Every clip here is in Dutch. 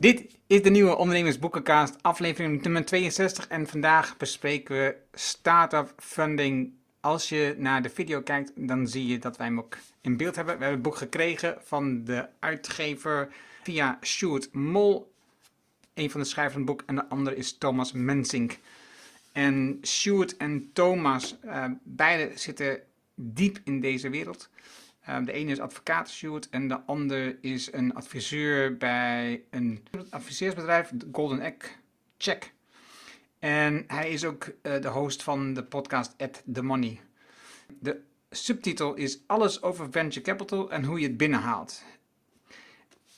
Dit is de nieuwe Ondernemersboekencast, aflevering nummer 62. En vandaag bespreken we Startup Funding. Als je naar de video kijkt, dan zie je dat wij hem ook in beeld hebben. We hebben het boek gekregen van de uitgever via Stuart Mol. Een van de schrijvers van het boek en de andere is Thomas Mensink. En Stuart en Thomas, uh, beide zitten diep in deze wereld. Um, de ene is advocaat Stuart en de ander is een adviseur bij een adviseursbedrijf, Golden Egg Check. En hij is ook uh, de host van de podcast At The Money. De subtitel is Alles over Venture Capital en hoe je het binnenhaalt.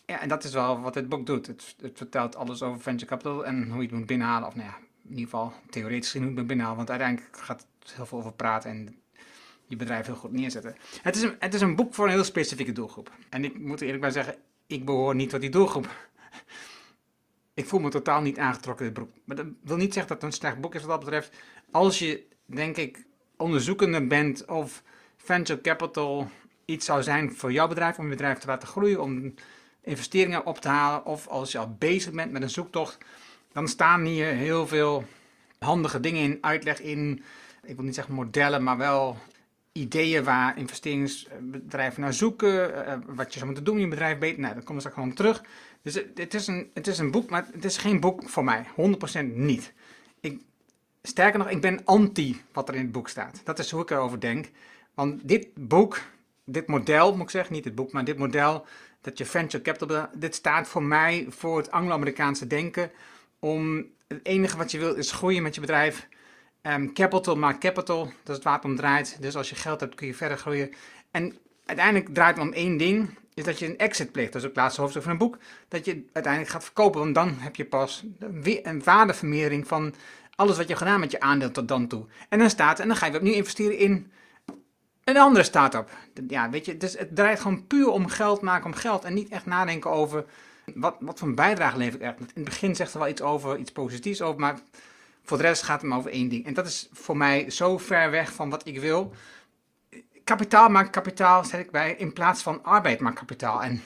Ja, en dat is wel wat dit boek doet. Het, het vertelt alles over venture capital en hoe je het moet binnenhalen. Of nou ja, in ieder geval theoretisch hoe je het moet binnenhalen. Want uiteindelijk gaat het heel veel over praten en je bedrijf heel goed neerzetten. Het is, een, het is een boek voor een heel specifieke doelgroep. En ik moet eerlijk bij zeggen, ik behoor niet tot die doelgroep. ik voel me totaal niet aangetrokken dit boek. Maar dat wil niet zeggen dat het een slecht boek is wat dat betreft. Als je, denk ik, onderzoekende bent of venture capital iets zou zijn voor jouw bedrijf, om je bedrijf te laten groeien, om investeringen op te halen, of als je al bezig bent met een zoektocht, dan staan hier heel veel handige dingen in, uitleg in, ik wil niet zeggen modellen, maar wel ideeën waar investeringsbedrijven naar zoeken, uh, wat je zou moeten doen in je bedrijf beter. Nou, dan komen straks gewoon terug. Dus het is, een, het is een boek, maar het is geen boek voor mij. 100% niet. Ik, sterker nog, ik ben anti wat er in het boek staat. Dat is hoe ik erover denk. Want dit boek, dit model, moet ik zeggen, niet het boek, maar dit model, dat je venture capital, dit staat voor mij voor het Anglo-Amerikaanse denken. Om het enige wat je wil is groeien met je bedrijf Um, capital maakt capital, dat is het waar het om draait. Dus als je geld hebt kun je verder groeien. En uiteindelijk draait het om één ding, is dat je een exit pleegt. Dat is ook het laatste hoofdstuk van een boek. Dat je uiteindelijk gaat verkopen, want dan heb je pas een waardevermeerdering van alles wat je gedaan met je aandeel tot dan toe. En dan staat, en dan ga je opnieuw investeren in een andere start-up. Ja, weet je, dus het draait gewoon puur om geld maken, om geld. En niet echt nadenken over wat, wat voor een bijdrage lever ik echt. In het begin zegt er wel iets over, iets positiefs over, maar voor de rest gaat het maar over één ding. En dat is voor mij zo ver weg van wat ik wil. Kapitaal maakt kapitaal, zet ik bij, in plaats van arbeid maakt kapitaal. En in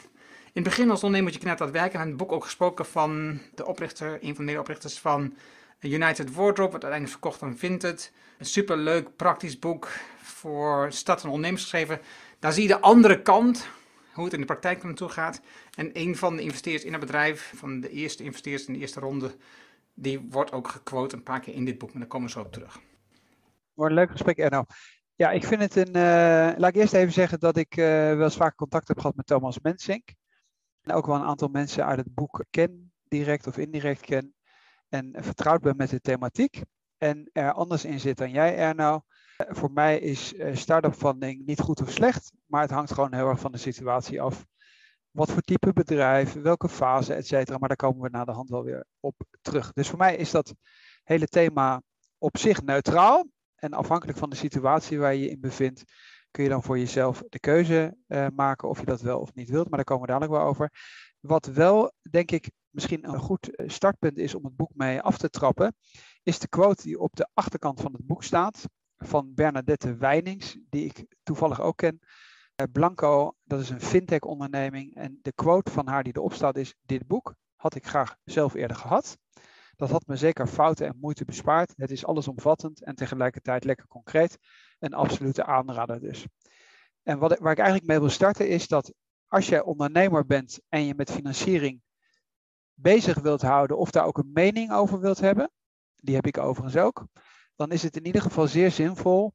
het begin als ondernemer moet je aan het werken. We hebben het boek ook gesproken van de oprichter, een van de medeoprichters van United Wardrobe, wat uiteindelijk verkocht aan Vinted. Een superleuk, praktisch boek voor stad- en ondernemers geschreven. Daar zie je de andere kant, hoe het in de praktijk naartoe gaat. En een van de investeerders in het bedrijf, van de eerste investeerders in de eerste ronde, die wordt ook gequote een paar keer in dit boek, maar daar komen we zo op terug. Wordt een leuk gesprek, Erno. Ja, ik vind het een. Uh, laat ik eerst even zeggen dat ik uh, wel eens vaak contact heb gehad met Thomas Mensink. En ook wel een aantal mensen uit het boek ken, direct of indirect ken. En vertrouwd ben met de thematiek. En er anders in zit dan jij, Erno. Uh, voor mij is start-up funding niet goed of slecht, maar het hangt gewoon heel erg van de situatie af wat voor type bedrijf, welke fase, et cetera. Maar daar komen we na de hand wel weer op terug. Dus voor mij is dat hele thema op zich neutraal. En afhankelijk van de situatie waar je je in bevindt, kun je dan voor jezelf de keuze uh, maken of je dat wel of niet wilt. Maar daar komen we dadelijk wel over. Wat wel, denk ik, misschien een goed eh, startpunt is om het boek mee af te trappen, is de quote die op de achterkant van het boek staat van Bernadette Weinings, die ik toevallig ook ken. Eh, Blanco, dat is een fintech-onderneming. En de quote van haar die erop staat is: Dit boek had ik graag zelf eerder gehad. Dat had me zeker fouten en moeite bespaard. Het is allesomvattend en tegelijkertijd lekker concreet. Een absolute aanrader dus. En wat, waar ik eigenlijk mee wil starten is dat als je ondernemer bent en je met financiering bezig wilt houden of daar ook een mening over wilt hebben, die heb ik overigens ook, dan is het in ieder geval zeer zinvol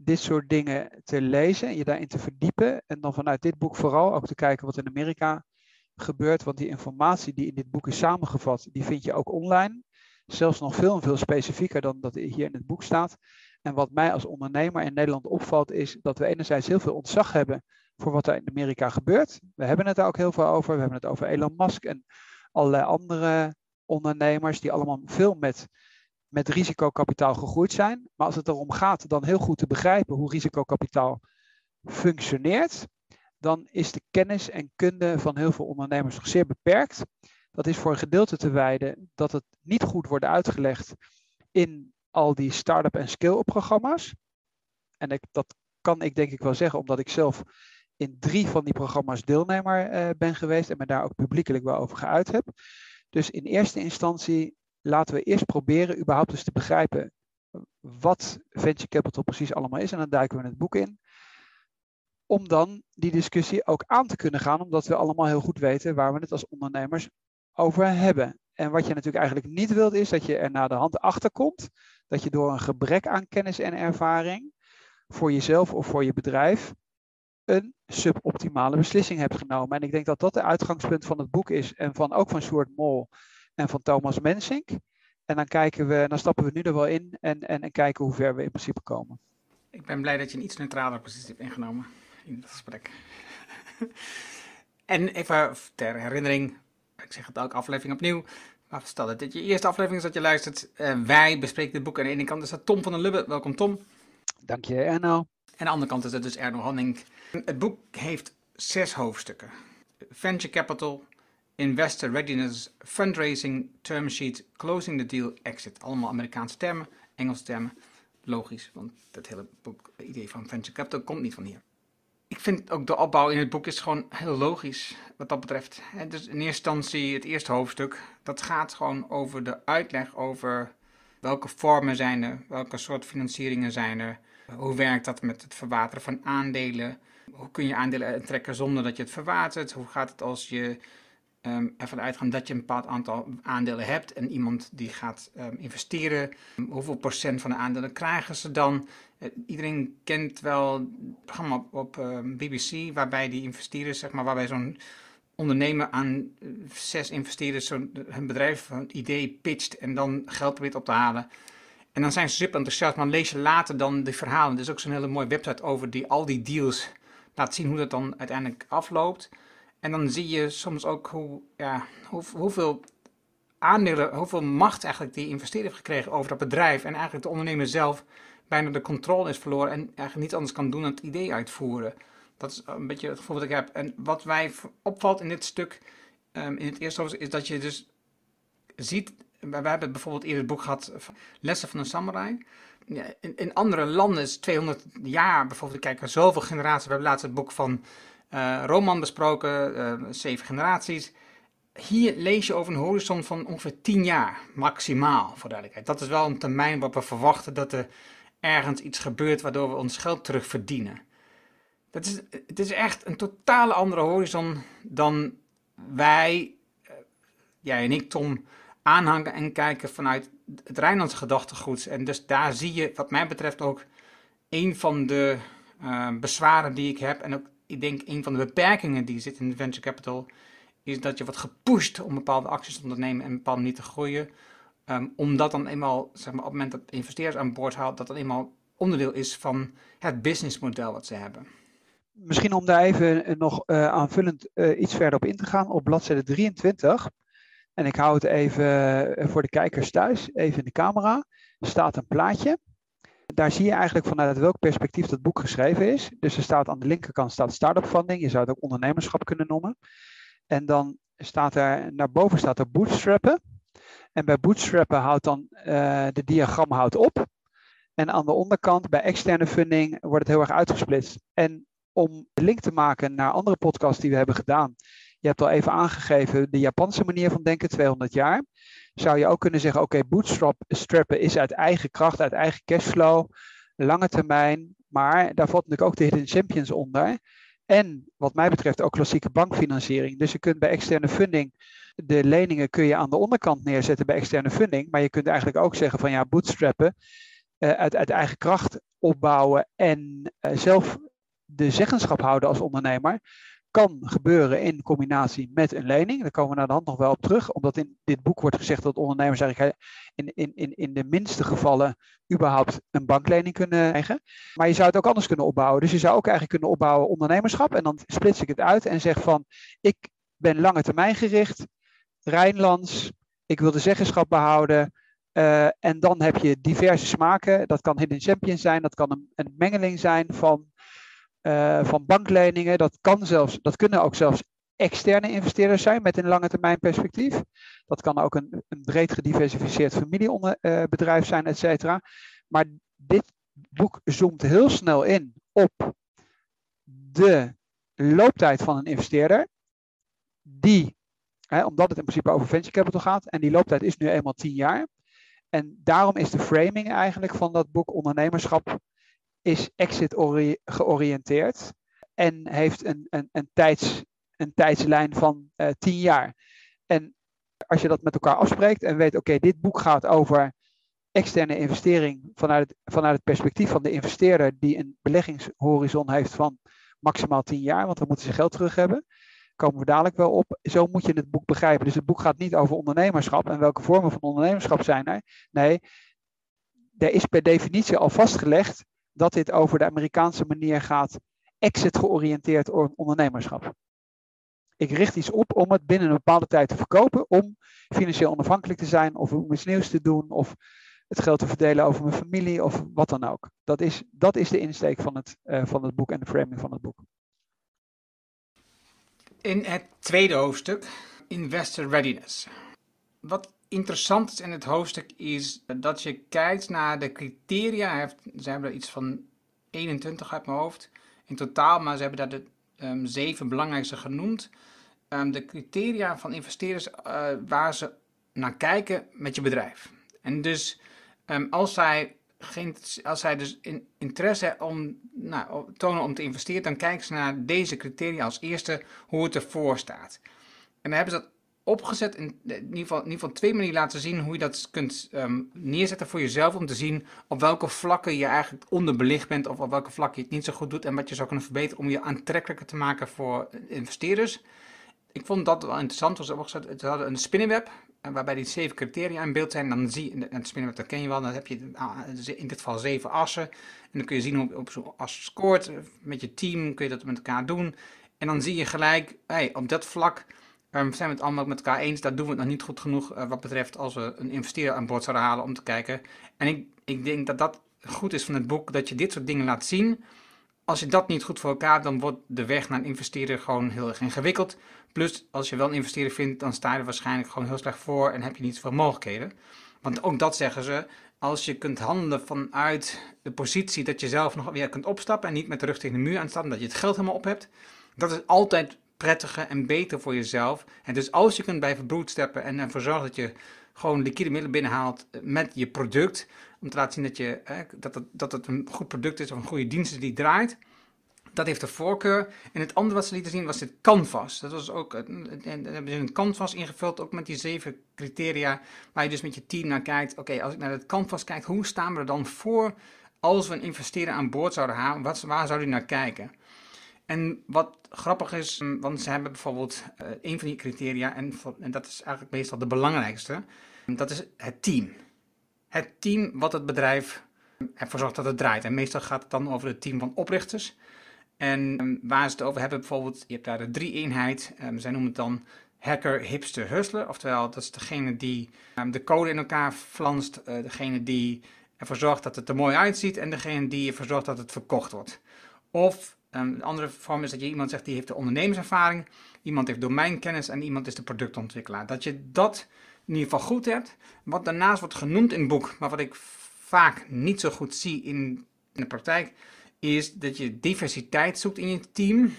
dit soort dingen te lezen, je daarin te verdiepen en dan vanuit dit boek vooral ook te kijken wat in Amerika gebeurt, want die informatie die in dit boek is samengevat, die vind je ook online. Zelfs nog veel en veel specifieker dan dat hier in het boek staat. En wat mij als ondernemer in Nederland opvalt, is dat we enerzijds heel veel ontzag hebben voor wat er in Amerika gebeurt. We hebben het daar ook heel veel over. We hebben het over Elon Musk en allerlei andere ondernemers die allemaal veel met met risicokapitaal gegroeid zijn. Maar als het erom gaat dan heel goed te begrijpen hoe risicokapitaal functioneert, dan is de kennis en kunde van heel veel ondernemers nog zeer beperkt. Dat is voor een gedeelte te wijden dat het niet goed wordt uitgelegd in al die start-up en skill-up programma's. En ik, dat kan ik denk ik wel zeggen, omdat ik zelf in drie van die programma's deelnemer uh, ben geweest en me daar ook publiekelijk wel over geuit heb. Dus in eerste instantie laten we eerst proberen überhaupt eens te begrijpen wat venture capital precies allemaal is. En dan duiken we in het boek in. Om dan die discussie ook aan te kunnen gaan, omdat we allemaal heel goed weten waar we het als ondernemers over hebben. En wat je natuurlijk eigenlijk niet wilt, is dat je er na de hand achter komt dat je door een gebrek aan kennis en ervaring voor jezelf of voor je bedrijf een suboptimale beslissing hebt genomen. En ik denk dat dat de uitgangspunt van het boek is en van ook van Sjoerd Mol en van Thomas Mensink. En dan kijken we, dan stappen we nu er wel in en, en, en kijken hoe ver we in principe komen. Ik ben blij dat je een iets neutraler positie hebt ingenomen in het gesprek. en even ter herinnering, ik zeg het elke aflevering opnieuw. Maar stel dat dit je eerste aflevering is dat je luistert. Uh, wij bespreken dit boek. Aan de ene kant is dat Tom van der Lubbe. Welkom Tom. Dank je Erno. En aan de andere kant is het dus Erno Hanning. Het boek heeft zes hoofdstukken. Venture Capital, Investor Readiness, Fundraising, Term Sheet, Closing the Deal, Exit. Allemaal Amerikaanse termen, Engelse termen. Logisch, want het hele boek, idee van Venture Capital komt niet van hier ik vind ook de opbouw in het boek is gewoon heel logisch wat dat betreft. Dus in eerste instantie het eerste hoofdstuk, dat gaat gewoon over de uitleg over welke vormen zijn er, welke soort financieringen zijn er, hoe werkt dat met het verwateren van aandelen, hoe kun je aandelen trekken zonder dat je het verwatert, hoe gaat het als je um, ervan uitgaan dat je een bepaald aantal aandelen hebt en iemand die gaat um, investeren, hoeveel procent van de aandelen krijgen ze dan? Uh, iedereen kent wel programma op, ehm, BBC, waarbij die investeerders, zeg maar, waarbij zo'n ondernemer aan uh, zes investeerders zo hun bedrijf, een idee pitcht en dan geld probeert op te halen. En dan zijn ze super enthousiast, maar lees je later dan de verhalen. Er is ook zo'n hele mooie website over die al die deals laat zien hoe dat dan uiteindelijk afloopt. En dan zie je soms ook hoe, ja, hoe, hoeveel aandelen, hoeveel macht eigenlijk die investeerder heeft gekregen over dat bedrijf. En eigenlijk de ondernemer zelf bijna de controle is verloren en eigenlijk niets anders kan doen dan het idee uitvoeren. Dat is een beetje het gevoel dat ik heb. En wat mij opvalt in dit stuk, um, in het eerste hoofdstuk, is dat je dus ziet. We hebben bijvoorbeeld eerder het boek gehad, Lessen van een Samurai. In, in andere landen is 200 jaar bijvoorbeeld, kijken zoveel generaties. We hebben laatst het boek van uh, Roman besproken, uh, zeven generaties. Hier lees je over een horizon van ongeveer 10 jaar, maximaal, voor duidelijkheid. Dat is wel een termijn waarop we verwachten dat er ergens iets gebeurt waardoor we ons geld terugverdienen. Dat is, het is echt een totale andere horizon dan wij, uh, jij en ik, Tom, aanhangen en kijken vanuit het Rijnlandse gedachtegoed. En dus daar zie je, wat mij betreft, ook een van de bezwaren die ik heb en ook ik denk een van de beperkingen die zit in venture capital is dat je wordt gepusht om bepaalde acties te ondernemen en bepaald niet te groeien. Um, omdat dan eenmaal, zeg maar, op het moment dat investeerders aan boord haalt, dat dat eenmaal onderdeel is van het businessmodel wat ze hebben. Misschien om daar even nog uh, aanvullend uh, iets verder op in te gaan, op bladzijde 23. En ik hou het even eh, voor de kijkers thuis, even in de camera, staat een plaatje daar zie je eigenlijk vanuit welk perspectief dat boek geschreven is. Dus er staat aan de linkerkant staat start-up funding. Je zou het ook ondernemerschap kunnen noemen. En dan staat er, naar boven staat er bootstrappen. En bij bootstrappen houdt dan uh, de diagram houdt op. En aan de onderkant, bij externe funding, wordt het heel erg uitgesplitst. En om de link te maken naar andere podcasts die we hebben gedaan. Je hebt al even aangegeven de Japanse manier van denken, 200 jaar zou je ook kunnen zeggen, oké, okay, bootstrappen is uit eigen kracht, uit eigen cashflow, lange termijn, maar daar valt natuurlijk ook de hidden champions onder. En wat mij betreft ook klassieke bankfinanciering. Dus je kunt bij externe funding, de leningen kun je aan de onderkant neerzetten bij externe funding, maar je kunt eigenlijk ook zeggen van ja, bootstrappen, uh, uit, uit eigen kracht opbouwen en uh, zelf de zeggenschap houden als ondernemer kan gebeuren in combinatie met een lening. Daar komen we naar de hand nog wel op terug, omdat in dit boek wordt gezegd dat ondernemers eigenlijk in, in, in, in de minste gevallen überhaupt een banklening kunnen krijgen. Maar je zou het ook anders kunnen opbouwen. Dus je zou ook eigenlijk kunnen opbouwen ondernemerschap en dan splits ik het uit en zeg van ik ben lange termijn gericht, Rijnlands, ik wil de zeggenschap behouden. Uh, en dan heb je diverse smaken. Dat kan hidden champion zijn, dat kan een, een mengeling zijn van uh, van bankleningen. Dat, kan zelfs, dat kunnen ook zelfs externe investeerders zijn met een lange termijn perspectief. Dat kan ook een, een breed gediversifieerd familiebedrijf zijn, et cetera. Maar dit boek zoomt heel snel in op de looptijd van een investeerder, die, hè, omdat het in principe over venture capital gaat, en die looptijd is nu eenmaal 10 jaar. En daarom is de framing eigenlijk van dat boek ondernemerschap is exit georiënteerd en heeft een, een, een, tijds, een tijdslijn van uh, 10 jaar. En als je dat met elkaar afspreekt en weet, oké, dit boek gaat over externe investering vanuit, vanuit het perspectief van de investeerder die een beleggingshorizon heeft van maximaal 10 jaar, want dan moeten ze geld terug hebben. Komen we dadelijk wel op. Zo moet je het boek begrijpen. Dus het boek gaat niet over ondernemerschap en welke vormen van ondernemerschap zijn er. Nee, er is per definitie al vastgelegd dat dit over de Amerikaanse manier gaat, exit georiënteerd ondernemerschap. Ik richt iets op om het binnen een bepaalde tijd te verkopen, om financieel onafhankelijk te zijn of om iets nieuws te doen of het geld te verdelen over mijn familie of wat dan ook. Dat is, dat is de insteek van het, uh, van het boek en de framing van het boek. In het tweede hoofdstuk, Investor Readiness. Wat interessant is in het hoofdstuk is dat je kijkt naar de criteria. Ze hebben er iets van 21 uit mijn hoofd in totaal, maar ze hebben daar de um, zeven belangrijkste genoemd. Um, de criteria van investeerders uh, waar ze naar kijken met je bedrijf. En dus um, als zij geen, als zij dus in, interesse om, nou, tonen om te investeren, dan kijken ze naar deze criteria als eerste, hoe het ervoor staat. En dan hebben ze dat opgezet, in, in, ieder, geval, in ieder geval twee manieren laten zien hoe je dat kunt um, neerzetten voor jezelf, om te zien op welke vlakken je eigenlijk onderbelicht bent, of op welke vlakken je het niet zo goed doet, en wat je zou kunnen verbeteren om je aantrekkelijker te maken voor investeerders. Ik vond dat wel interessant, was opgezet. Het hadden een spinnenweb, waarbij die zeven criteria in beeld zijn. Dan zie je, het spinnenweb dat ken je wel, dan heb je ah, in dit geval zeven assen. En dan kun je zien hoe op zo'n as scoort. Met je team kun je dat met elkaar doen. En dan zie je gelijk, hey, op dat vlak um, zijn we het allemaal met elkaar eens. Daar doen we het nog niet goed genoeg uh, wat betreft als we een investeerder aan boord zouden halen om te kijken. En ik, ik denk dat dat goed is van het boek, dat je dit soort dingen laat zien. Als je dat niet goed voor elkaar hebt, dan wordt de weg naar een investeerder gewoon heel erg ingewikkeld. Plus, als je wel een investeerder vindt, dan sta je er waarschijnlijk gewoon heel slecht voor en heb je niet zoveel mogelijkheden. Want ook dat zeggen ze, als je kunt handelen vanuit de positie dat je zelf nog weer kunt opstappen en niet met de rug tegen de muur aan staan, dat je het geld helemaal op hebt, dat is altijd prettiger en beter voor jezelf. En dus als je kunt blijven broedsteppen en ervoor zorgen dat je gewoon liquide middelen binnenhaalt met je product, om te laten zien dat, je, dat, het, dat het een goed product is of een goede dienst die draait, dat heeft de voorkeur. En het andere wat ze lieten zien was dit canvas. Dat was ook, hebben ze een canvas ingevuld, ook met die zeven criteria, waar je dus met je team naar kijkt. Oké, als ik naar het canvas kijk, hoe staan we er dan voor als we een investeerder aan boord zouden halen? Wat, waar zou die naar kijken? En wat grappig is, mm, want ze hebben bijvoorbeeld uh, een van die criteria, en, en dat is eigenlijk meestal de belangrijkste, dat is het team. Het team wat het bedrijf ervoor zorgt dat het draait. En meestal gaat het dan over het team van oprichters. En um, waar ze het over hebben, bijvoorbeeld, je hebt daar de drie-eenheid. Um, zij noemen het dan hacker, hipster, hustler. Oftewel, dat is degene die um, de code in elkaar flanst. Uh, degene die ervoor zorgt dat het er mooi uitziet. En degene die ervoor zorgt dat het verkocht wordt. Of een andere vorm is dat je iemand zegt die heeft de ondernemerservaring. Iemand heeft domeinkennis en iemand is de productontwikkelaar. Dat je dat in ieder geval goed hebt. Wat daarnaast wordt genoemd in het boek, maar wat ik vaak niet zo goed zie in, in de praktijk is dat je diversiteit zoekt in je team.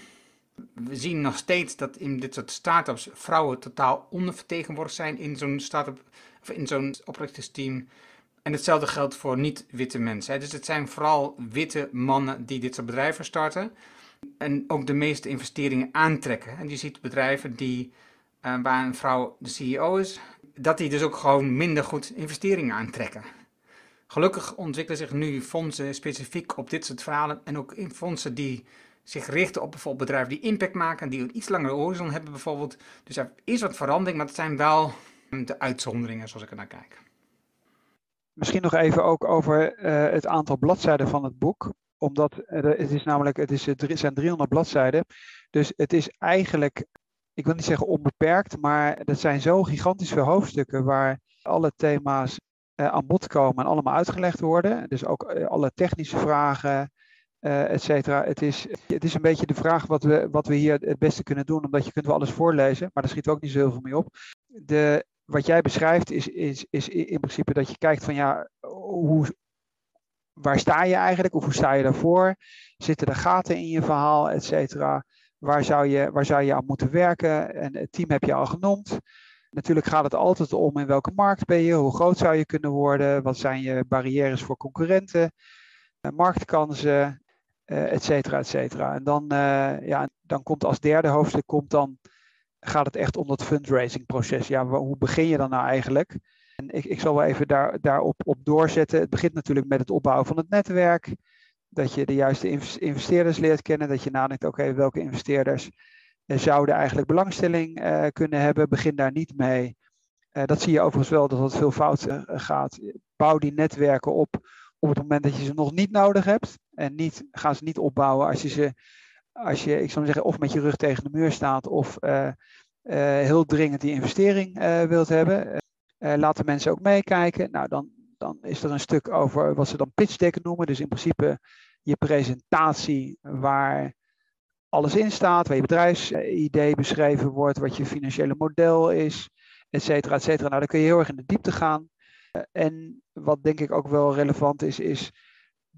We zien nog steeds dat in dit soort start-ups vrouwen totaal ondervertegenwoordigd zijn in zo'n start-up of in zo'n oprichtersteam. En hetzelfde geldt voor niet-witte mensen. Dus het zijn vooral witte mannen die dit soort bedrijven starten. En ook de meeste investeringen aantrekken. En je ziet bedrijven die, uh, waar een vrouw de CEO is, dat die dus ook gewoon minder goed investeringen aantrekken. Gelukkig ontwikkelen zich nu fondsen specifiek op dit soort verhalen en ook in fondsen die zich richten op bijvoorbeeld bedrijven die impact maken, die een iets langere horizon hebben bijvoorbeeld. Dus er is wat verandering, maar het zijn wel de uitzonderingen zoals ik er naar kijk. Misschien nog even ook over uh, het aantal bladzijden van het boek. Omdat uh, het is namelijk, het, is, het zijn 300 bladzijden. Dus het is eigenlijk, ik wil niet zeggen onbeperkt, maar dat zijn zo gigantisch veel hoofdstukken waar alle thema's aan bod komen en allemaal uitgelegd worden. Dus ook alle technische vragen, uh, et cetera. Het is, het is een beetje de vraag wat we, wat we hier het beste kunnen doen, omdat je kunt wel alles voorlezen, maar daar schiet ook niet zo heel veel mee op. De, wat jij beschrijft is, is, is in principe dat je kijkt van ja, hoe, waar sta je eigenlijk of hoe sta je daarvoor? Zitten er gaten in je verhaal, et cetera? Waar zou, je, waar zou je aan moeten werken? En het team heb je al genoemd. Natuurlijk gaat het altijd om in welke markt ben je, hoe groot zou je kunnen worden, wat zijn je barrières voor concurrenten, uh, marktkansen, uh, et cetera, et cetera. En dan, uh, ja, dan komt als derde hoofdstuk komt dan, gaat het echt om dat fundraising proces. Ja, hoe begin je dan nou eigenlijk? En ik, ik zal wel even daar, daarop op doorzetten. Het begint natuurlijk met het opbouwen van het netwerk. Dat je de juiste investeerders leert kennen. Dat je nadenkt, oké, welke investeerders eh, zouden eigenlijk belangstelling uh, kunnen hebben. Begin daar niet mee. Uh, dat zie je overigens wel dat het veel fout gaat. Bouw die netwerken op op het moment dat je ze nog niet nodig hebt. En niet, ga ze niet opbouwen als je ze, als je, ik zou zeggen, of met je rug tegen de muur staat of heel dringend die investering wilt hebben. laten mensen ook meekijken. Nou, dan, dan is er een stuk over wat ze dan pitch decken noemen. Dus in principe je presentatie waar alles in staat, waar je bedrijfsidee beschreven wordt, wat je financiële model is, et cetera, et cetera. Nou, dan kun je heel erg in de diepte gaan. Eh, en wat denk ik ook wel relevant is, is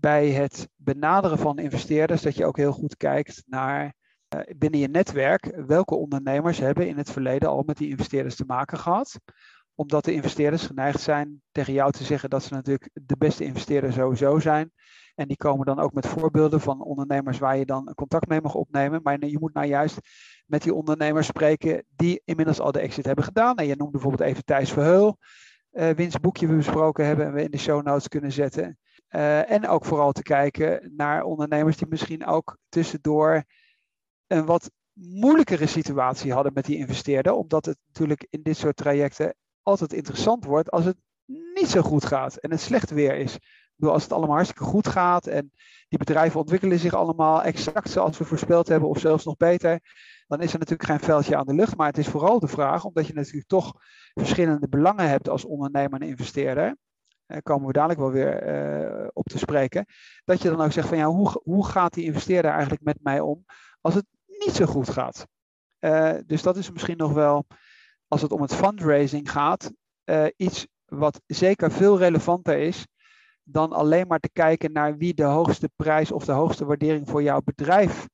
bij het benaderen van investeerders, dat je ook heel goed kijkt naar uh, binnen je netwerk, welke ondernemers hebben in het verleden al met die investeerders te maken gehad. Omdat de investeerders geneigd zijn tegen jou te zeggen dat ze natuurlijk de beste investeerder sowieso zijn. En die komen dan ook met voorbeelden van ondernemers waar je dan contact mee mag opnemen. Maar je moet nou juist met die ondernemers spreken die inmiddels al de exit hebben gedaan. En je noemt bijvoorbeeld even Thijs Verheul, uh, wiens boekje we besproken hebben en we in de show notes kunnen zetten. Uh, en ook vooral te kijken naar ondernemers die misschien ook tussendoor een wat moeilijkere situatie hadden met die investeerder. Omdat het natuurlijk in dit soort trajecten altijd interessant wordt als het niet zo goed gaat en het slecht weer is bedoel, als het allemaal hartstikke goed gaat en die bedrijven ontwikkelen zich allemaal exact zoals we voorspeld hebben of zelfs nog beter, dan is er natuurlijk geen veldje aan de lucht. Maar het is vooral de vraag, omdat je natuurlijk toch verschillende belangen hebt als ondernemer en investeerder, komen we dadelijk wel weer uh, op te spreken, dat je dan ook zegt van ja, hoe, hoe gaat die investeerder eigenlijk met mij om als het niet zo goed gaat? Uh, dus dat is misschien nog wel, als het om het fundraising gaat, iets wat zeker veel relevanter is dan alleen maar te kijken naar wie de hoogste prijs of de hoogste waardering voor jouw bedrijf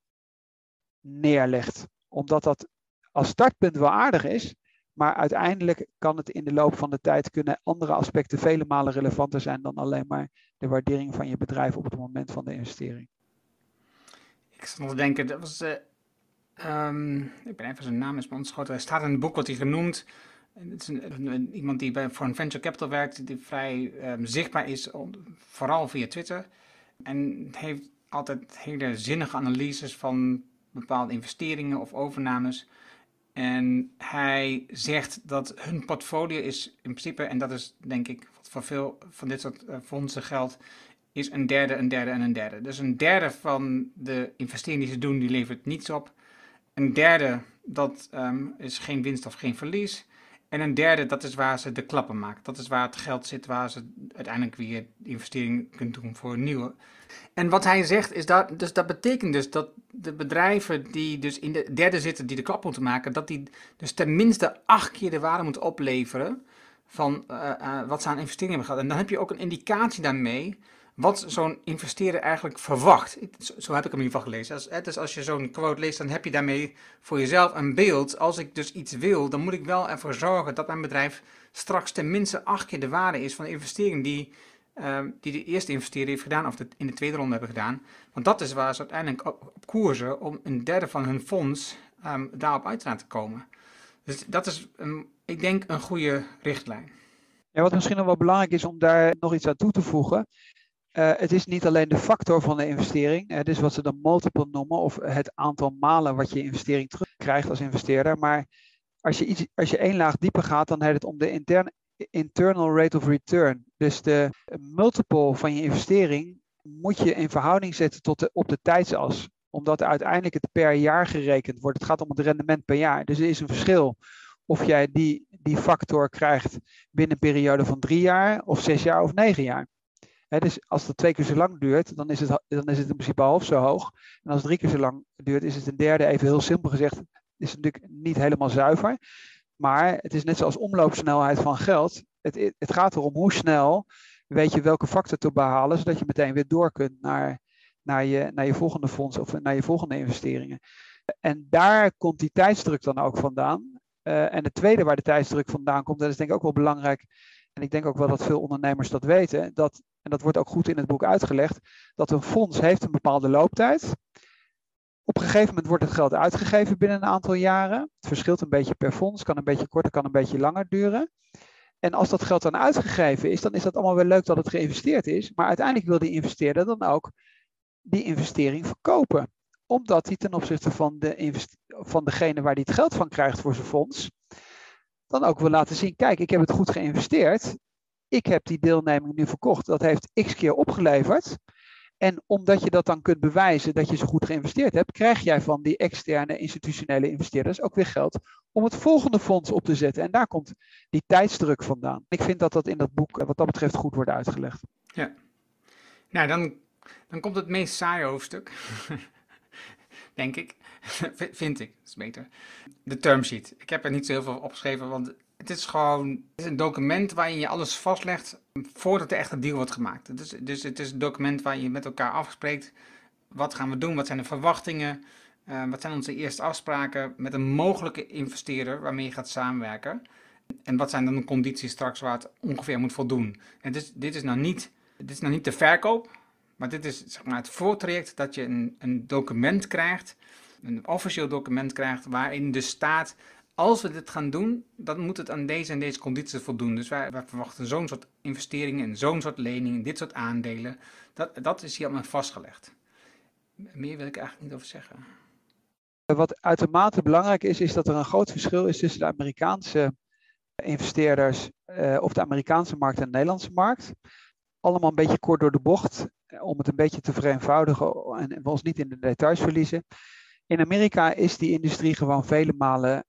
neerlegt. Omdat dat als startpunt wel aardig is, maar uiteindelijk kan het in de loop van de tijd kunnen andere aspecten vele malen relevanter zijn dan alleen maar de waardering van je bedrijf op het moment van de investering. Ik zat nog te denken, dat was, uh, um, ik ben even zijn naam is me ontschoten. Er staat in het boek wat hij genoemd het is een, iemand die bij, voor een venture capital werkt, die vrij um, zichtbaar is, vooral via Twitter. En heeft altijd hele zinnige analyses van bepaalde investeringen of overnames. En hij zegt dat hun portfolio is in principe, en dat is denk ik wat voor veel van dit soort uh, fondsen geldt, is een derde, een derde en een derde. Dus een derde van de investeringen die ze doen, die levert niets op. Een derde, dat um, is geen winst of geen verlies. En een derde, dat is waar ze de klappen maken. Dat is waar het geld zit, waar ze uiteindelijk weer investeringen kunnen doen voor een nieuwe. En wat hij zegt is dat, dus dat betekent dus dat de bedrijven die dus in de derde zitten, die de klap moeten maken, dat die dus tenminste acht keer de waarde moeten opleveren van uh, uh, wat ze aan investeringen hebben gehad. En dan heb je ook een indicatie daarmee wat zo'n investeerder eigenlijk verwacht. Zo heb ik hem in ieder geval gelezen. Als, dus als je zo'n quote leest, dan heb je daarmee voor jezelf een beeld. Als ik dus iets wil, dan moet ik wel ervoor zorgen dat mijn bedrijf straks tenminste acht keer de waarde is van de investering die, uh, die de eerste investeerder heeft gedaan, of de, in de tweede ronde hebben gedaan. Want dat is waar ze uiteindelijk op, koersen om een derde van hun fonds um, daarop uit te laten komen. Dus dat is, een, ik denk, een goede richtlijn. Wat misschien nog wel belangrijk is om daar nog iets aan toe te voegen, uh, het is niet alleen de factor van de investering, het is wat ze dan multiple noemen, of het aantal malen wat je investering terugkrijgt als investeerder. Maar als je, iets, als je één laag dieper gaat, dan heeft het om de interne, internal rate of return. Dus de multiple van je investering moet je in verhouding zetten tot op de tijdsas. Omdat uiteindelijk het per jaar gerekend wordt. Het gaat om het rendement per jaar. Dus er is een verschil of jij die, die factor krijgt binnen een periode van drie jaar, of zes jaar of negen jaar dus als het twee keer zo lang duurt, dan is, het, dan is het in principe half zo hoog. En als het drie keer zo lang duurt, is het een derde, even heel simpel gezegd, is het natuurlijk niet helemaal zuiver. Maar het is net zoals omloopsnelheid van geld. Het, het gaat erom hoe snel weet je welke factor te behalen, zodat je meteen weer door kunt naar, naar, je, naar je volgende fonds of naar je volgende investeringen. En daar komt die tijdsdruk dan ook vandaan. Uh, en het tweede waar de tijdsdruk vandaan komt, dat is denk ik ook wel belangrijk. En ik denk ook wel dat veel ondernemers dat weten. Dat, en dat wordt ook goed in het boek uitgelegd. Dat een fonds heeft een bepaalde looptijd. Op een gegeven moment wordt het geld uitgegeven binnen een aantal jaren. Het verschilt een beetje per fonds, kan een beetje korter, kan een beetje langer duren. En als dat geld dan uitgegeven is, dan is dat allemaal wel leuk dat het geïnvesteerd is. Maar uiteindelijk wil die investeerder dan ook die investering verkopen. Omdat hij ten opzichte van, de van degene waar hij het geld van krijgt voor zijn fonds, dan ook wil laten zien, kijk, ik heb het goed geïnvesteerd. Ik heb die deelneming nu verkocht. Dat heeft x keer opgeleverd. En omdat je dat dan kunt bewijzen dat je zo goed geïnvesteerd hebt, krijg jij van die externe institutionele investeerders ook weer geld om het volgende fonds op te zetten. En daar komt die tijdsdruk vandaan. Ik vind dat dat in dat boek wat dat betreft goed wordt uitgelegd. Ja. Nou, dan, dan komt het meest saaie hoofdstuk. Denk ik. vind ik. Dat is beter. De term sheet. Ik heb er niet zo heel veel opgeschreven, want het is gewoon het is een document waarin je alles vastlegt voordat de echte deal wordt gemaakt. Dus, dus het is een document waar je met elkaar afspreekt. Wat gaan we doen? Wat zijn de verwachtingen? Uh, wat zijn onze eerste afspraken met een mogelijke investeerder waarmee je gaat samenwerken? En wat zijn dan de condities straks waar het ongeveer moet voldoen? En dit, dit, is, nou niet, dit is nou niet de verkoop, maar dit is zeg maar, het voortraject dat je een, een document krijgt, een officieel document krijgt, waarin de staat als we dit gaan doen, dan moet het aan deze en deze condities voldoen. Dus wij, verwachten zo'n soort investeringen en zo'n soort leningen, dit soort aandelen. Dat, dat is hier allemaal vastgelegd. Meer wil ik eigenlijk niet over zeggen. Wat uitermate belangrijk is, is dat er een groot verschil is tussen de Amerikaanse investeerders uh, of de Amerikaanse markt en de Nederlandse markt. Allemaal een beetje kort door de bocht, eh, om het een beetje te vereenvoudigen en we ons niet in de details verliezen. In Amerika is die industrie gewoon vele malen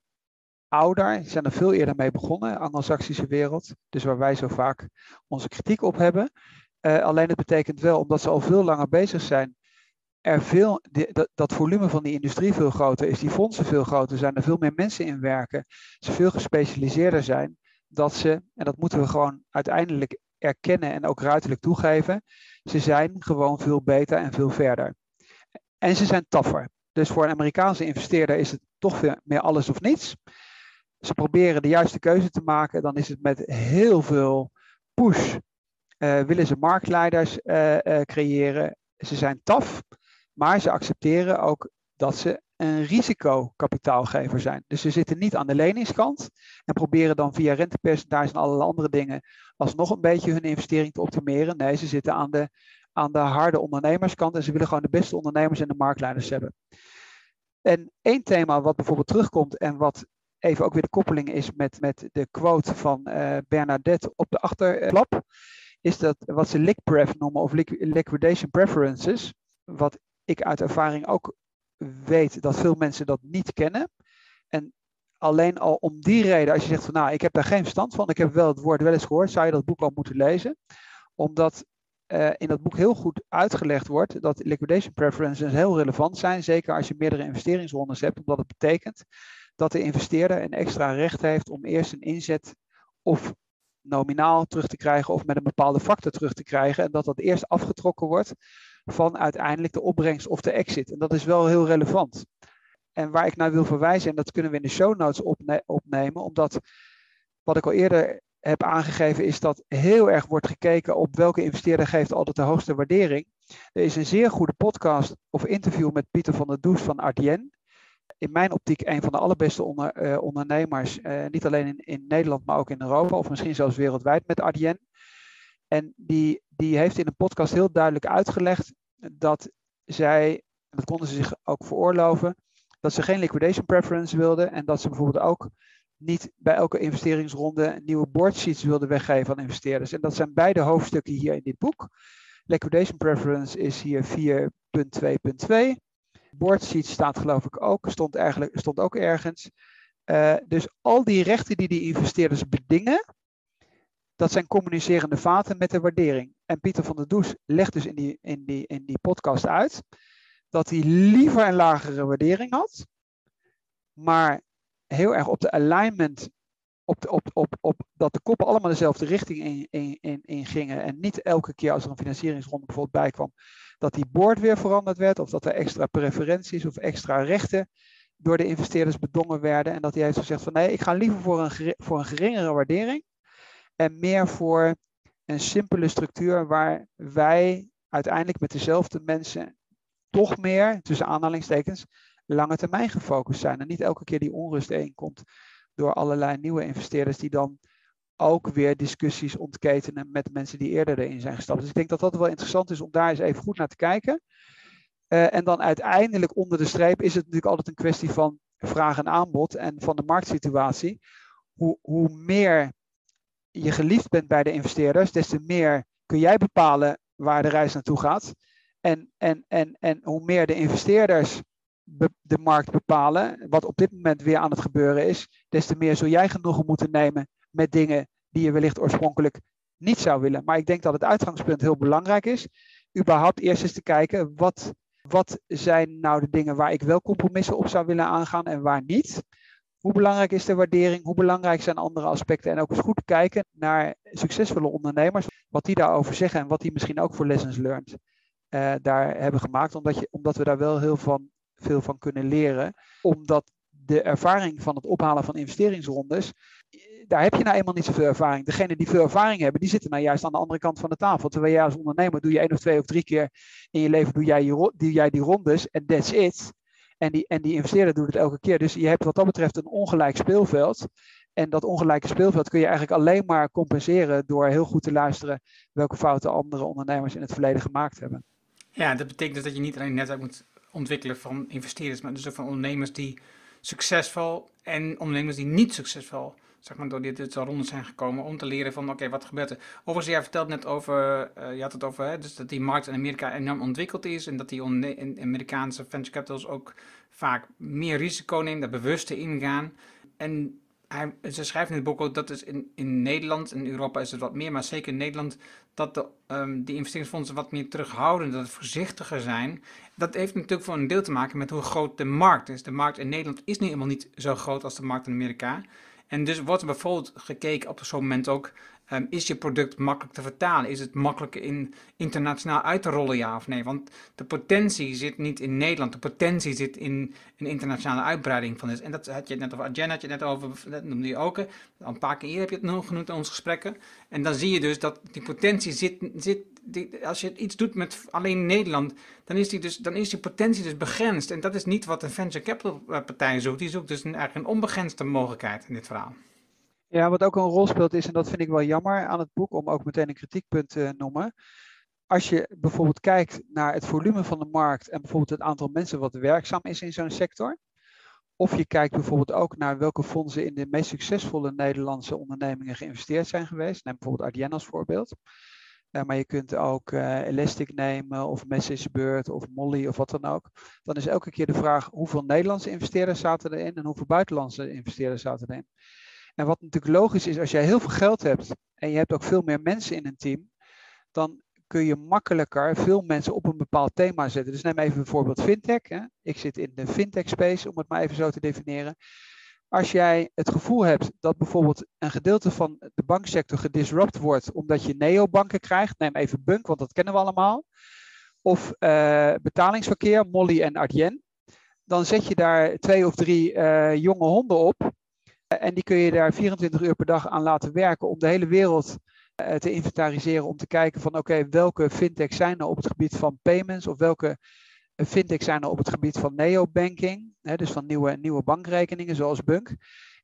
ouder, zijn er veel eerder mee begonnen, Anglo-Saxische wereld, dus waar wij zo vaak onze kritiek op hebben. Uh, alleen het betekent wel, omdat ze al veel langer bezig zijn, er veel, dat, dat, volume van die industrie veel groter is, die fondsen veel groter zijn, er veel meer mensen in werken, ze veel gespecialiseerder zijn, dat ze, en dat moeten we gewoon uiteindelijk erkennen en ook ruiterlijk toegeven, ze zijn gewoon veel beter en veel verder. En ze zijn taffer. Dus voor een Amerikaanse investeerder is het toch weer meer alles of niets ze proberen de juiste keuze te maken, dan is het met heel veel push. Uh, willen ze marktleiders uh, uh, creëren. Ze zijn taf, maar ze accepteren ook dat ze een risicokapitaalgever zijn. Dus ze zitten niet aan de leningskant en proberen dan via rentepercentages en allerlei andere dingen alsnog een beetje hun investering te optimeren. Nee, ze zitten aan de, aan de harde ondernemerskant en ze willen gewoon de beste ondernemers en de marktleiders hebben. En één thema wat bijvoorbeeld terugkomt en wat even ook weer de koppeling is met, met de quote van uh, Bernadette op de achterklap, is dat wat ze LICPREF noemen of liquidation preferences, wat ik uit ervaring ook weet dat veel mensen dat niet kennen. En alleen al om die reden, als je zegt van nou, ik heb daar geen verstand van, ik heb wel het woord wel eens gehoord, zou je dat boek al moeten lezen. Omdat uh, in dat boek heel goed uitgelegd wordt dat liquidation preferences heel relevant zijn, zeker als je meerdere investeringsrondes hebt, omdat het betekent dat de investeerder een extra recht heeft om eerst een inzet of nominaal terug te krijgen of met een bepaalde factor terug te krijgen. En dat dat eerst afgetrokken wordt van uiteindelijk de opbrengst of de exit. En dat is wel heel relevant. En waar ik naar wil verwijzen, en dat kunnen we in de show notes opnemen, omdat wat ik al eerder heb aangegeven, is dat heel erg wordt gekeken op welke investeerder geeft altijd de hoogste waardering. Er is een zeer goede podcast of interview met Pieter van der Does van Ardien in mijn optiek een van de allerbeste onder, uh, ondernemers, uh, niet alleen in, in, Nederland, maar ook in Europa, of misschien zelfs wereldwijd met Adyen. En die, die heeft in een podcast heel duidelijk uitgelegd dat zij, dat konden ze zich ook veroorloven, dat ze geen liquidation preference wilden en dat ze bijvoorbeeld ook niet bij elke investeringsronde nieuwe boardsheets wilden weggeven aan investeerders. En dat zijn beide hoofdstukken hier in dit boek. Liquidation preference is hier 4.2.2 boardsheet staat geloof ik ook, stond, eigenlijk, stond ook ergens. Uh, dus al die rechten die die investeerders bedingen, dat zijn communicerende vaten met de waardering. En Pieter van der Does legt dus in die, in die, in die podcast uit dat hij liever een lagere waardering had, maar heel erg op de alignment op, op, op, op, dat de koppen allemaal dezelfde richting in, in, in, in gingen. En niet elke keer als er een financieringsronde bijvoorbeeld bij kwam, dat die board weer veranderd werd. Of dat er extra preferenties of extra rechten door de investeerders bedongen werden. En dat hij heeft gezegd van nee, ik ga liever voor een, voor een geringere waardering. En meer voor een simpele structuur waar wij uiteindelijk met dezelfde mensen toch meer, tussen aanhalingstekens, lange termijn gefocust zijn. En niet elke keer die onrust heen komt door allerlei nieuwe investeerders die dan ook weer discussies ontketenen met mensen die eerder erin zijn gestapt. Dus ik denk dat dat wel interessant is om daar eens even goed naar te kijken. Uh, en dan uiteindelijk onder de streep is het natuurlijk altijd een kwestie van vraag en aanbod en van de marktsituatie. Hoe, hoe meer je geliefd bent bij de investeerders, des te meer kun jij bepalen waar de reis naartoe gaat. En, en, en, en hoe meer de investeerders de markt bepalen, wat op dit moment weer aan het gebeuren is, des te meer zul jij genoegen moeten nemen met dingen die je wellicht oorspronkelijk niet zou willen. Maar ik denk dat het uitgangspunt heel belangrijk is. Überhaupt eerst eens te kijken, wat, wat zijn nou de dingen waar ik wel compromissen op zou willen aangaan en waar niet? Hoe belangrijk is de waardering? Hoe belangrijk zijn andere aspecten? En ook eens goed kijken naar succesvolle ondernemers, wat die daarover zeggen en wat die misschien ook voor lessons learned uh, daar hebben gemaakt. Omdat, je, omdat we daar wel heel van, veel van kunnen leren. Omdat de ervaring van het ophalen van investeringsrondes, daar heb je nou eenmaal niet zoveel ervaring. Degenen die veel ervaring hebben, die zitten nou juist aan de andere kant van de tafel. Terwijl jij als ondernemer doe je één of twee of drie keer in je leven doe jij, jij die rondes en that's it. En die, en die investeerder doet het elke keer. Dus je hebt wat dat betreft een ongelijk speelveld. En dat ongelijke speelveld kun je eigenlijk alleen maar compenseren door heel goed te luisteren welke fouten andere ondernemers in het verleden gemaakt hebben. Ja, dat betekent dus dat je niet alleen netwerk moet ontwikkelen van investeerders, maar dus ook van ondernemers die succesvol en ondernemers die niet succesvol zeg maar, door dit, dit ronde zijn gekomen om te leren van oké, wat gebeurt er. Overigens, jij vertelt net over, uh, je had het over hè, dus dat die markt in Amerika enorm ontwikkeld is en dat die Amerikaanse venture capitals ook vaak meer risico nemen, daar bewuster ingaan. En hij, ze schrijft in het boek ook dat is in, in Nederland, in Europa is het wat meer, maar zeker in Nederland, dat de, um, die investeringsfondsen wat meer terughouden, dat het voorzichtiger zijn. Dat heeft natuurlijk voor een deel te maken met hoe groot de markt is. De markt in Nederland is nu helemaal niet zo groot als de markt in Amerika. En dus wordt er bijvoorbeeld gekeken op zo'n moment ook, um, is je product makkelijk te vertalen? Is het makkelijk in, internationaal uit te rollen, ja of nee? Want de potentie zit niet in Nederland, de potentie zit in een internationale uitbreiding van dit. En dat had je net over, Jen had je net over, dat noemde je ook, al een paar keer heb je het nog genoemd in onze gesprekken. En dan zie je dus dat die potentie zit, zit als je iets doet met alleen Nederland, dan is, die dus, dan is die potentie dus begrensd. En dat is niet wat een venture capital eh, partij zoekt. Die zoekt dus een, eigenlijk een onbegrensde mogelijkheid in dit verhaal. Ja, wat ook een rol speelt is, en dat vind ik wel jammer aan het boek, om ook meteen een kritiekpunt te noemen. Als je bijvoorbeeld kijkt naar het volume van de markt en bijvoorbeeld het aantal mensen wat werkzaam is in zo'n sector. Of je kijkt bijvoorbeeld ook naar welke fondsen in de meest succesvolle Nederlandse ondernemingen geïnvesteerd zijn geweest. Neem bijvoorbeeld Adyen als voorbeeld. Uh, maar je kunt ook uh, Elastic nemen of MessageBird of Molly of wat dan ook. Dan is elke keer de vraag hoeveel Nederlandse investeerders zaten erin en hoeveel buitenlandse investeerders zaten erin. En wat natuurlijk logisch is, als jij heel veel geld hebt en je hebt ook veel meer mensen in een team, dan kun je makkelijker veel mensen op een bepaald thema zetten. Dus neem even bijvoorbeeld fintech. Hè. Ik zit in de fintech space, om het maar even zo te definiëren. Als jij het gevoel hebt dat bijvoorbeeld een gedeelte van de banksector gedisrupt wordt omdat je neobanken krijgt, neem even Bunk, want dat kennen we allemaal, of uh, betalingsverkeer, Molly en Adyen, dan zet je daar twee of drie uh, jonge honden op en die kun je daar 24 uur per dag aan laten werken om de hele wereld uh, te inventariseren, om te kijken van oké, welke fintechs zijn er op het gebied van payments of welke fintech zijn er op het gebied van neobanking, hè, dus van nieuwe, nieuwe bankrekeningen zoals Bunk.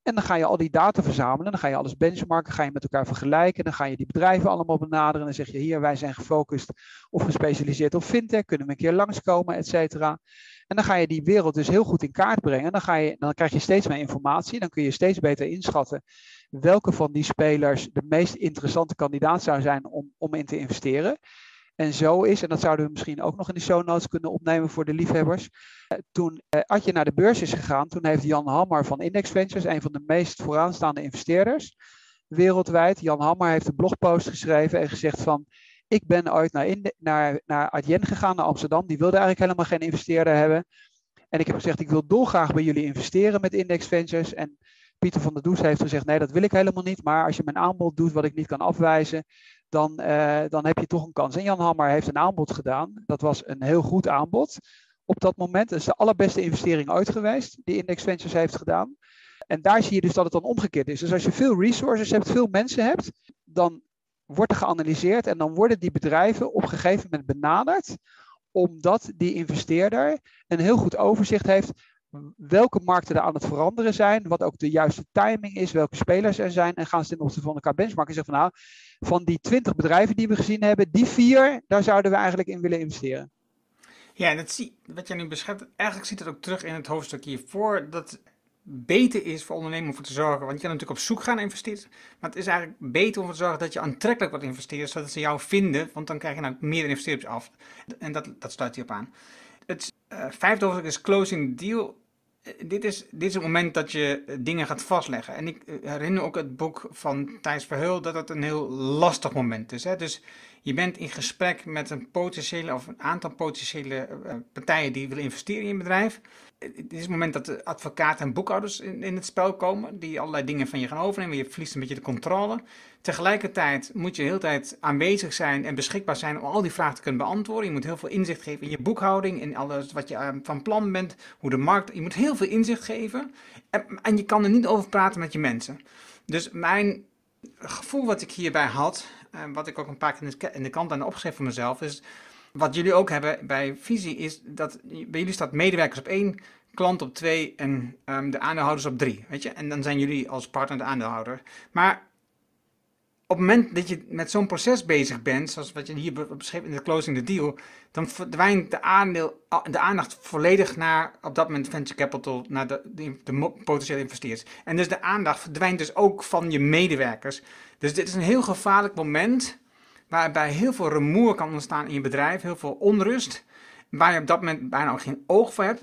En dan ga je al die data verzamelen, dan ga je alles benchmarken, ga je met elkaar vergelijken, dan ga je die bedrijven allemaal benaderen en dan zeg je hier, wij zijn gefocust of gespecialiseerd op fintech, kunnen we een keer langskomen, et cetera. En dan ga je die wereld dus heel goed in kaart brengen. Dan, ga je, dan krijg je steeds meer informatie. Dan kun je steeds beter inschatten welke van die spelers de meest interessante kandidaat zou zijn om, om in te investeren. En zo is, en dat zouden we misschien ook nog in de show notes kunnen opnemen voor de liefhebbers. Eh, toen uh, Adje naar de beurs is gegaan, toen heeft Jan Hammer van Index Ventures, een van de meest vooraanstaande investeerders wereldwijd, Jan Hammer heeft een blogpost geschreven en gezegd van, ik ben ooit naar, naar, naar Adyen gegaan, naar Amsterdam, die wilde eigenlijk helemaal geen investeerder hebben. En ik heb gezegd, ik wil dolgraag bij jullie investeren met Index Ventures. En Pieter van der Does heeft gezegd, nee, dat wil ik helemaal niet. Maar als je mijn aanbod doet wat ik niet kan afwijzen, dan, dan heb je toch een kans. En Jan Hammer heeft een aanbod gedaan. Dat was een heel goed aanbod op dat moment. Dat is de allerbeste investering ooit geweest, die Index Ventures heeft gedaan. En daar zie je dus dat het dan omgekeerd is. Dus als je veel resources hebt, veel mensen hebt, dan wordt er geanalyseerd en dan worden die bedrijven op een gegeven moment benaderd, omdat die investeerder een heel goed overzicht heeft welke markten er aan het veranderen zijn, wat ook de juiste timing is, welke spelers er zijn. En gaan ze ten opzichte van elkaar benchmarken en zeggen van nou, van die 20 bedrijven die we gezien hebben, die vier, daar zouden we eigenlijk in willen investeren. Ja, en dat zie, wat jij nu beschrijft, eigenlijk ziet het ook terug in het hoofdstuk hiervoor, dat beter is voor ondernemen om voor te zorgen, want je kan natuurlijk op zoek gaan naar investeerders, maar het is eigenlijk beter om te zorgen dat je aantrekkelijk wordt investeerders, zodat ze jou vinden, want dan krijg je nou meer investeerders af. En dat, dat sluit hierop aan. Het uh, vijfde hoofdstuk is closing deal. Eh, dit, is, dit is het moment dat je eh, dingen gaat vastleggen. En ik herinner ook het boek van Thijs Verheul dat het een heel lastig moment is. Hè? Dus je bent in gesprek met een potentiële of een aantal potentiële partijen die willen investeren in je bedrijf het is het moment dat de advocaten en boekhouders in, in, het spel komen, die allerlei dingen van je gaan overnemen. Je verliest een beetje de controle. Tegelijkertijd moet je de hele tijd aanwezig zijn en beschikbaar zijn om al die vragen te kunnen beantwoorden. Je moet heel veel inzicht geven in je boekhouding, in alles wat je ehm, van plan bent, hoe de markt. Je moet heel veel inzicht geven en, en je kan er niet over praten met je mensen. Dus mijn gevoel wat ik hierbij had, en wat ik ook een paar keer in de, in de kant aan opgeschreven voor mezelf, is wat jullie ook hebben bij Visie is dat bij jullie staat medewerkers op één, klant op twee en um, de aandeelhouders op drie. Weet je? En dan zijn jullie als partner de aandeelhouder. Maar op het moment dat je met zo'n proces bezig bent, zoals wat je hier beschreef in de closing the deal, dan verdwijnt de, aandeel, de aandacht volledig naar op dat moment venture capital, naar de, de, de potentiële investeerders. En dus de aandacht verdwijnt dus ook van je medewerkers. Dus dit is een heel gevaarlijk moment waarbij heel veel rumoer kan ontstaan in je bedrijf, heel veel onrust, waar je op dat moment bijna ook geen oog voor hebt.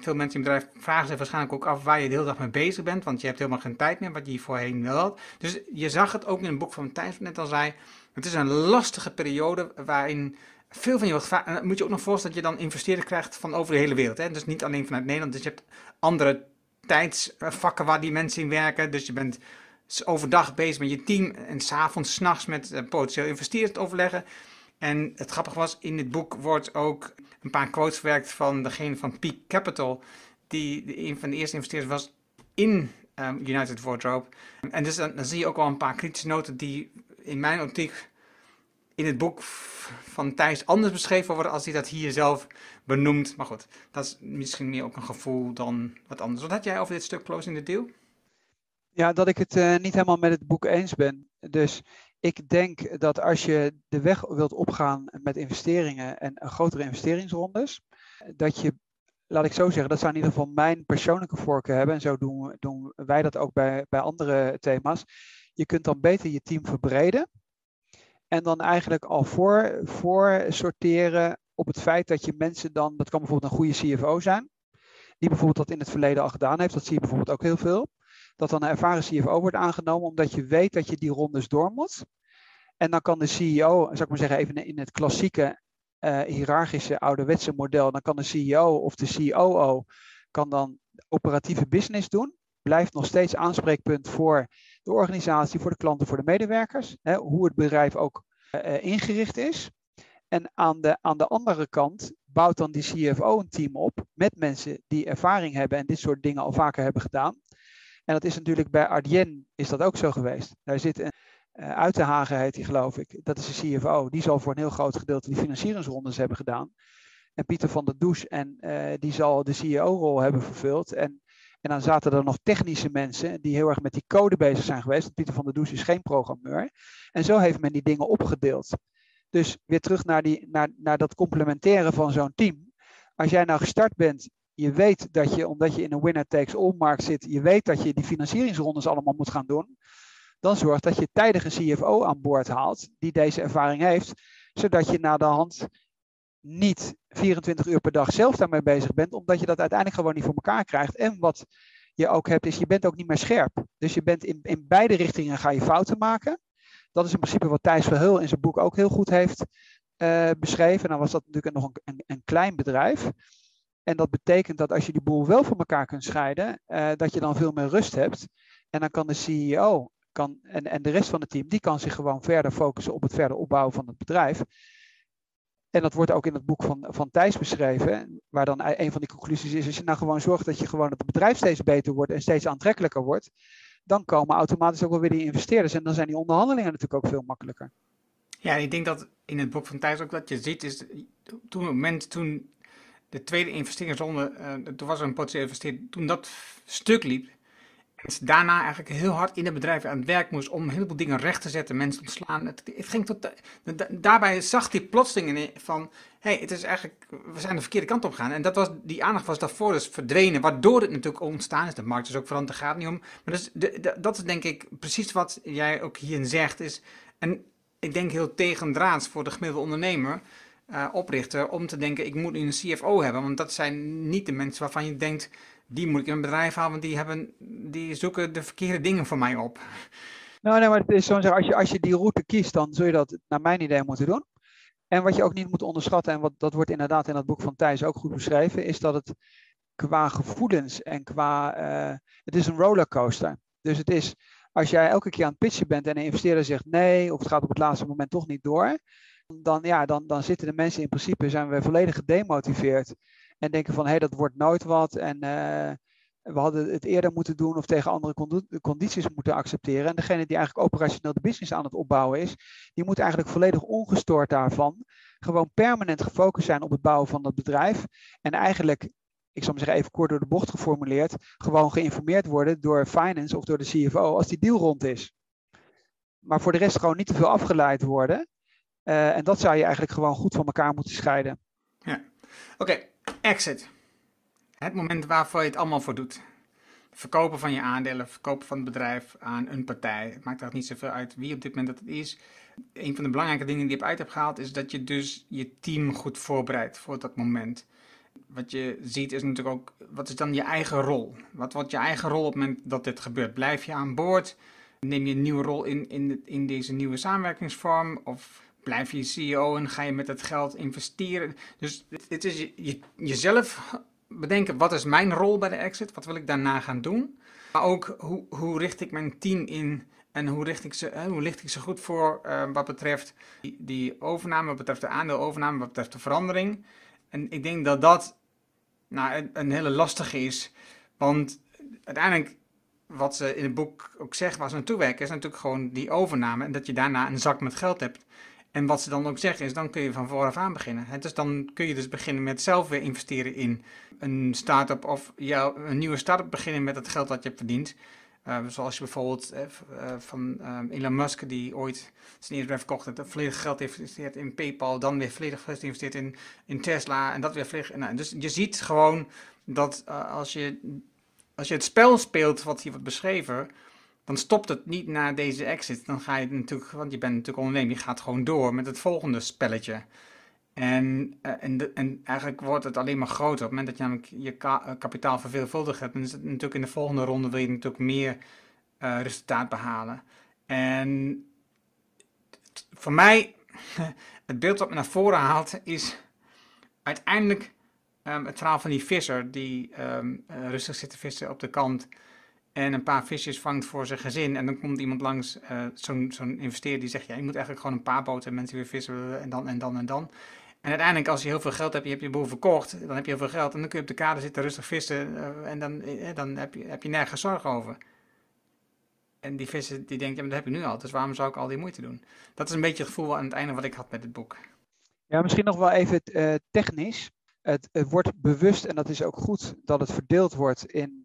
Veel mensen in je bedrijf vragen zich waarschijnlijk ook af waar je de hele dag mee bezig bent, want je hebt helemaal geen tijd meer, wat je voorheen wel had. Dus je zag het ook in een boek van Thijs, net al zei, het is een lastige periode waarin veel van je wordt moet je ook nog voorstellen dat je dan investeerders krijgt van over de hele wereld. Hè? Dus niet alleen vanuit Nederland, dus je hebt andere tijdsvakken waar die mensen in werken. Dus je bent overdag bezig met je team en s'avonds, s'nachts met uh, potentieel investeerders overleggen. En het grappige was, in dit boek wordt ook een paar quotes verwerkt van degene van Peak Capital, die een van de eerste investeerders was in um, United Wardrobe. En dus dan, zie je ook wel een paar kritische noten die in mijn optiek in het boek van Thijs anders beschreven worden als hij dat hier zelf benoemt. Maar goed, dat is misschien meer ook een gevoel dan wat anders. Wat had jij over dit stuk Closing the Deal? Ja, dat ik het uh, niet helemaal met het boek eens ben. Dus ik denk dat als je de weg wilt opgaan met investeringen en grotere investeringsrondes, dat je, laat ik zo zeggen, dat zou in ieder geval mijn persoonlijke voorkeur hebben. En zo doen, doen wij dat ook bij, bij andere thema's. Je kunt dan beter je team verbreden. En dan eigenlijk al voor, voor sorteren op het feit dat je mensen dan, dat kan bijvoorbeeld een goede CFO zijn, die bijvoorbeeld dat in het verleden al gedaan heeft. Dat zie je bijvoorbeeld ook heel veel dat dan een ervaren CFO wordt aangenomen, omdat je weet dat je die rondes door moet. En dan kan de CEO, zou ik maar zeggen, even in het klassieke uh, hiërarchische ouderwetse model, dan kan de CEO of de COO kan dan operatieve business doen. Blijft nog steeds aanspreekpunt voor de organisatie, voor de klanten, voor de medewerkers. Hè, hoe het bedrijf ook uh, ingericht is. En aan de, aan de andere kant bouwt dan die CFO een team op met mensen die ervaring hebben en dit soort dingen al vaker hebben gedaan. En dat is natuurlijk bij Ardien is dat ook zo geweest. Daar zit een uh, Uitenhagen heet hij geloof ik. Dat is de CFO. Die zal voor een heel groot gedeelte die financieringsrondes hebben gedaan. En Pieter van der Does en uh, die zal de CEO-rol hebben vervuld. En, en dan zaten er nog technische mensen die heel erg met die code bezig zijn geweest. Pieter van der Does is geen programmeur. En zo heeft men die dingen opgedeeld. Dus weer terug naar, die, naar, naar dat complementaire van zo'n team. Als jij nou gestart bent je weet dat je, omdat je in een winner takes all markt zit, je weet dat je die financieringsrondes allemaal moet gaan doen. Dan zorg dat je tijdig een CFO aan boord haalt die deze ervaring heeft, zodat je na de hand niet 24 uur per dag zelf daarmee bezig bent, omdat je dat uiteindelijk gewoon niet voor elkaar krijgt. En wat je ook hebt, is je bent ook niet meer scherp. Dus je bent in, in beide richtingen ga je fouten maken. Dat is in principe wat Thijs Verheul in zijn boek ook heel goed heeft uh, beschreven. Dan was dat natuurlijk nog een, een klein bedrijf. En dat betekent dat als je die boel wel van elkaar kunt scheiden, uh, dat je dan veel meer rust hebt. En dan kan de CEO kan, en, en de rest van het team, die kan zich gewoon verder focussen op het verder opbouwen van het bedrijf. En dat wordt ook in het boek van, van Thijs beschreven, waar dan een van die conclusies is, als je nou gewoon zorgt dat je gewoon dat het bedrijf steeds beter wordt en steeds aantrekkelijker wordt, dan komen automatisch ook wel weer die investeerders en dan zijn die onderhandelingen natuurlijk ook veel makkelijker. Ja, ik denk dat in het boek van Thijs ook dat je ziet, is toen het moment toen de tweede investeringsronde, uh, toen was er een potentieel investeerder, toen dat stuk liep, daarna eigenlijk heel hard in het bedrijf aan het werk moest om een heleboel dingen recht te zetten, mensen ontslaan. Het, het ging tot, daarbij zag hij plotseling van, hey, het is eigenlijk, we zijn de verkeerde kant op gegaan. En dat was, die aandacht was daarvoor dus verdwenen, waardoor het natuurlijk ontstaan is. De markt is ook veranderd, daar gaat niet om. Maar dus, dat is denk ik precies wat jij ook hierin zegt. Is, en ik denk heel tegendraads voor de gemiddelde ondernemer, uh, oprichter, om te denken, ik moet een CFO hebben. Want dat zijn niet de mensen waarvan je denkt die moet ik in een bedrijf halen, want die, hebben, die zoeken de verkeerde dingen voor mij op. Nou, nee, maar het is als je, als je die route kiest, dan zul je dat naar mijn idee moeten doen. En wat je ook niet moet onderschatten, en wat, dat wordt inderdaad in het boek van Thijs ook goed beschreven, is dat het qua gevoelens en qua. Uh, het is een rollercoaster. Dus het is, als jij elke keer aan het pitchen bent en een investeerder zegt nee, of het gaat op het laatste moment toch niet door, dan, ja, dan, dan zitten de mensen in principe, zijn we volledig gedemotiveerd. En denken van hé, hey, dat wordt nooit wat. En uh, we hadden het eerder moeten doen of tegen andere condities moeten accepteren. En degene die eigenlijk operationeel de business aan het opbouwen is, die moet eigenlijk volledig ongestoord daarvan gewoon permanent gefocust zijn op het bouwen van dat bedrijf. En eigenlijk, ik zal maar zeggen even kort door de bocht geformuleerd, gewoon geïnformeerd worden door finance of door de CFO als die deal rond is. Maar voor de rest gewoon niet te veel afgeleid worden. Uh, en dat zou je eigenlijk gewoon goed van elkaar moeten scheiden. Ja, oké. Exit. Het moment waarvoor je het allemaal voor doet. Verkopen van je aandelen, verkopen van het bedrijf aan een partij. Het maakt er niet zoveel uit wie op dit moment dat het is. Een van de belangrijke dingen die je uit hebt gehaald is dat je dus je team goed voorbereidt voor dat moment. Wat je ziet is natuurlijk ook, wat is dan je eigen rol? Wat wordt je eigen rol op het moment dat dit gebeurt? Blijf je aan boord? Neem je een nieuwe rol in, in, in deze nieuwe samenwerkingsvorm? Of blijf je CEO en ga je met het geld investeren. Dus het is je, jezelf bedenken, wat is mijn rol bij de exit? Wat wil ik daarna gaan doen? Maar ook, hoe, hoe richt ik mijn team in en hoe, richt ik ze, hoe licht ik ze goed voor uh, wat betreft die, overname, wat betreft de aandeelovername, wat betreft de verandering. En ik denk dat dat nou, een, een hele lastige is. Want uiteindelijk, wat ze in het boek ook zeggen, waar ze naartoe werken, is natuurlijk gewoon die overname. En dat je daarna een zak met geld hebt. En wat ze dan ook zeggen is, dan kun je van vooraf aan beginnen. Dus dan kun je dus beginnen met zelf weer investeren in een start-up of ja, een nieuwe start-up beginnen met het geld dat je hebt verdiend. Uh, zoals je bijvoorbeeld uh, van uh, Elon Musk, die ooit zijn eerste verkocht heeft, volledig geld heeft geïnvesteerd in PayPal, dan weer volledig geïnvesteerd in, in Tesla en dat weer volledig. Nou, dus je ziet gewoon dat als, je, als je het spel speelt wat hier wordt beschreven, dan stopt het niet na deze exit. Dan ga je natuurlijk, want je bent natuurlijk ondernemer, je gaat gewoon door met het volgende spelletje. En, uh, en, en, eigenlijk wordt het alleen maar groter. Op het moment dat je namelijk je eh, kapitaal verveelvuldigd hebt, dan is het natuurlijk in de volgende ronde wil je natuurlijk meer uh, resultaat behalen. En voor mij, het beeld wat me naar voren haalt, is uiteindelijk um, het verhaal van die visser die um, rustig zit te vissen op de kant en een paar visjes vangt voor zijn gezin. En dan komt iemand langs, uh, zo'n zo'n investeerder die zegt, ja, je moet eigenlijk gewoon een paar boten en mensen weer vissen en dan en dan en dan. En uiteindelijk, als je heel veel geld hebt, je hebt je boel verkocht, dan heb je heel veel geld en dan kun je op de kade zitten rustig vissen uh, en dan, uh, dan heb, je, heb je nergens zorg over. En die vissen die denken, ja, maar dat heb ik nu al, dus waarom zou ik al die moeite doen? Dat is een beetje het gevoel aan het einde wat ik had met het boek. Ja, misschien nog wel even technisch. Het, het wordt bewust, en dat is ook goed, dat het verdeeld wordt in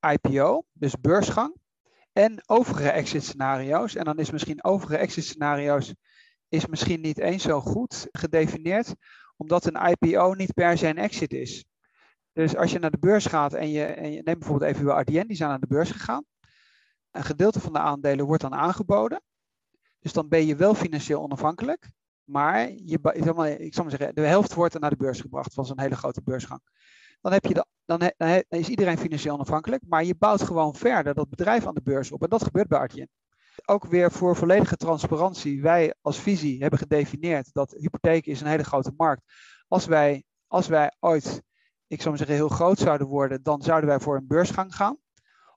IPO, dus beursgang, en overige exit scenario's. En dan is misschien overige exit scenario's is misschien niet eens zo goed gedefinieerd, omdat een IPO niet per se een exit is. Dus als je naar de beurs gaat en je, en je neemt bijvoorbeeld even uw RDN, die zijn naar de beurs gegaan. Een gedeelte van de aandelen wordt dan aangeboden. Dus dan ben je wel financieel onafhankelijk. Maar je, ik zal maar zeggen, de helft wordt naar de beurs gebracht van zo'n hele grote beursgang dan, heb je dan, dan, is iedereen financieel onafhankelijk. Maar je bouwt gewoon verder dat bedrijf aan de beurs op. En dat gebeurt bij. Ook weer voor volledige transparantie. Wij als visie hebben gedefinieerd dat hypotheek is een hele grote markt. Als wij, als wij ooit, ik zou maar zeggen, heel groot zouden worden, dan zouden wij voor een beursgang gaan.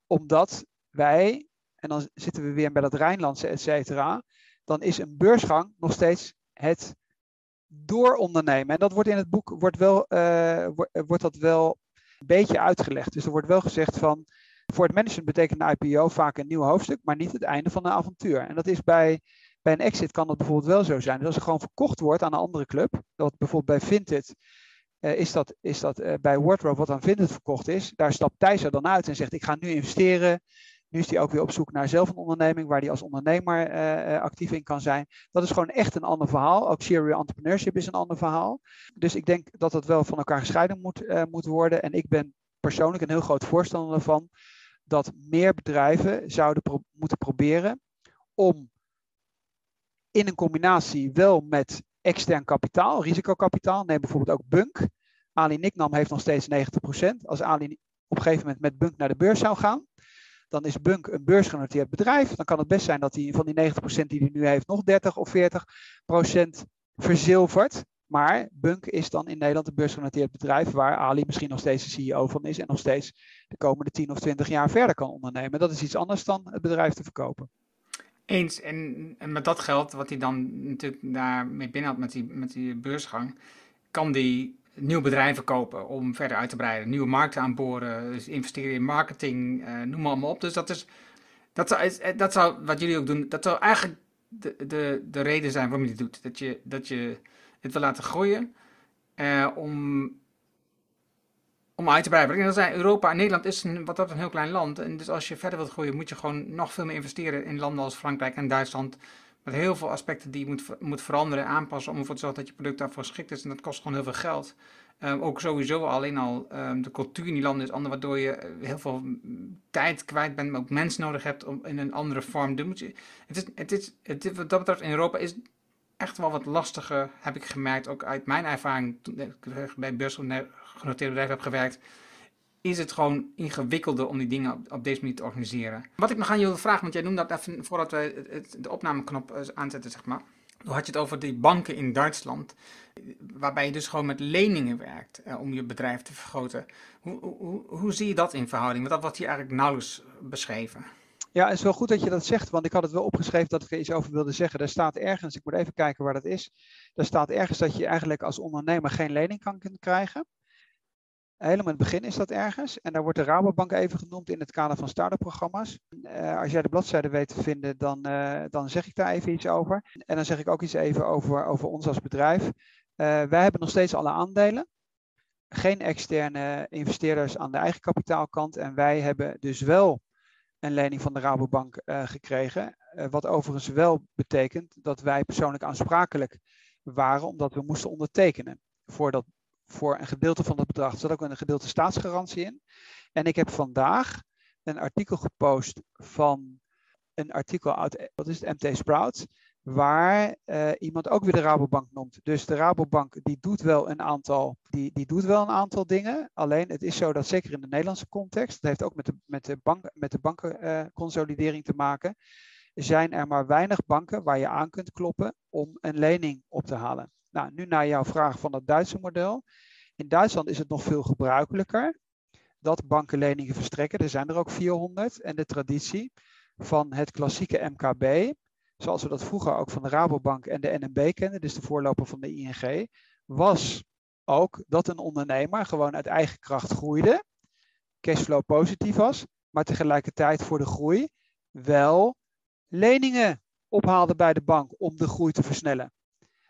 Omdat wij en dan zitten we weer bij dat Rijnlandse, et cetera, dan is een beursgang nog steeds het doorondernemen. En dat wordt in het boek wordt wel, uh, wordt dat wel een beetje uitgelegd. Dus er wordt wel gezegd van, voor het management betekent een IPO vaak een nieuw hoofdstuk, maar niet het einde van een avontuur. En dat is bij, bij een exit kan dat bijvoorbeeld wel zo zijn. Dus als er gewoon verkocht wordt aan een andere club, dat bijvoorbeeld bij Vinted uh, is dat, is dat bij Wardrobe wat aan Vinted verkocht is, daar stapt Thijs er dan uit en zegt ik ga nu investeren. Nu is hij ook weer op zoek naar zelf een onderneming waar hij als ondernemer uh, actief in kan zijn. Dat is gewoon echt een ander verhaal. Ook serial entrepreneurship is een ander verhaal. Dus ik denk dat dat wel van elkaar gescheiden moet, moet worden. En ik ben persoonlijk een heel groot voorstander ervan dat meer bedrijven zouden moeten proberen om in een combinatie wel met extern kapitaal, risicokapitaal, neem bijvoorbeeld ook Bunk. Ali Nicknam heeft nog steeds 90%. Als Ali op een gegeven moment met Bunk naar de beurs zou gaan, dan is Bunk een beursgenoteerd bedrijf. Dan kan het best zijn dat hij van die 90% die hij nu heeft nog 30 of 40% verzilvert. Maar Bunk is dan in Nederland een beursgenoteerd bedrijf waar Ali misschien nog steeds de CEO van is en nog steeds de komende 10 of 20 jaar verder kan ondernemen. Dat is iets anders dan het bedrijf te verkopen. Eens. En, en met dat geld, wat hij dan natuurlijk daarmee binnen had met die, met die beursgang, kan die nieuwe bedrijven kopen om verder uit te breiden, nieuwe markten aanboren, dus investeren in marketing, uh, noem maar, op. Dus dat is, dat zou, eh, dat zou, wat jullie ook doen, dat zou eigenlijk de, de, de reden zijn waarom je dit doet. Dat je, dat je het wil laten groeien, uh, om om uit te breiden. En dan zei Europa en Nederland is wat dat een heel klein land. En dus als je verder wilt groeien, moet je gewoon nog veel meer investeren in landen als Frankrijk en Duitsland. Met heel veel aspecten die je moet, moet veranderen en aanpassen om ervoor te zorgen dat je product daarvoor geschikt is. En dat kost gewoon heel veel geld. Um, ook sowieso alleen al um, de cultuur in die landen is anders, waardoor je eh, heel veel tijd kwijt bent, maar ook mensen nodig hebt om in een andere vorm te doen. Het is, het is, het, wat dat betreft in Europa is echt wel wat lastiger, heb ik gemerkt, ook uit mijn ervaring toen ik bij beursgenoteerde bedrijven heb gewerkt, is het gewoon ingewikkelder om die dingen op, op, deze manier te organiseren. Wat ik nog aan je wil vragen, want jij noemde dat even voordat we de opnameknop eh, aanzetten, zeg maar. Toen had je het over die banken in Duitsland, waarbij je dus gewoon met leningen werkt eh, om je bedrijf te vergroten. Hoe, hoe, hoe zie je dat in verhouding? Want dat wordt hier eigenlijk nauwelijks beschreven. Ja, het is wel goed dat je dat zegt, want ik had het wel opgeschreven dat ik er iets over wilde zeggen. Er staat ergens, ik moet even kijken waar dat is. Er staat ergens dat je eigenlijk als ondernemer geen lening kan krijgen. Helemaal in het begin is dat ergens. En daar wordt de Rabobank even genoemd in het kader van start-up programma's. Uh, als jij de bladzijde weet te vinden, dan, uh, dan zeg ik daar even iets over. En dan zeg ik ook iets even over, over ons als bedrijf. Uh, wij hebben nog steeds alle aandelen. Geen externe investeerders aan de eigen kapitaalkant. En wij hebben dus wel een lening van de Rabobank gekregen. Wat overigens wel betekent dat wij persoonlijk aansprakelijk waren, omdat we moesten ondertekenen voor, dat, voor een gedeelte van dat bedrag. Er zat ook een gedeelte staatsgarantie in. En ik heb vandaag een artikel gepost van een artikel uit wat is het, MT Sprout waar uh, iemand ook weer de Rabobank noemt. Dus de Rabobank die doet wel een aantal, die, die doet wel een aantal dingen. Alleen het is zo dat zeker in de Nederlandse context, dat heeft ook met de, met de, bank, met de bankenconsolidering uh, te maken, zijn er maar weinig banken waar je aan kunt kloppen om een lening op te halen. Nou, nu naar jouw vraag van het Duitse model. In Duitsland is het nog veel gebruikelijker dat banken leningen verstrekken. Er zijn er ook 400 en de traditie van het klassieke MKB, zoals we dat vroeger ook van de Rabobank en de NMB kenden, dus de voorloper van de ING, was ook dat een ondernemer gewoon uit eigen kracht groeide, cashflow positief was, maar tegelijkertijd voor de groei wel leningen ophaalde bij de bank om de groei te versnellen.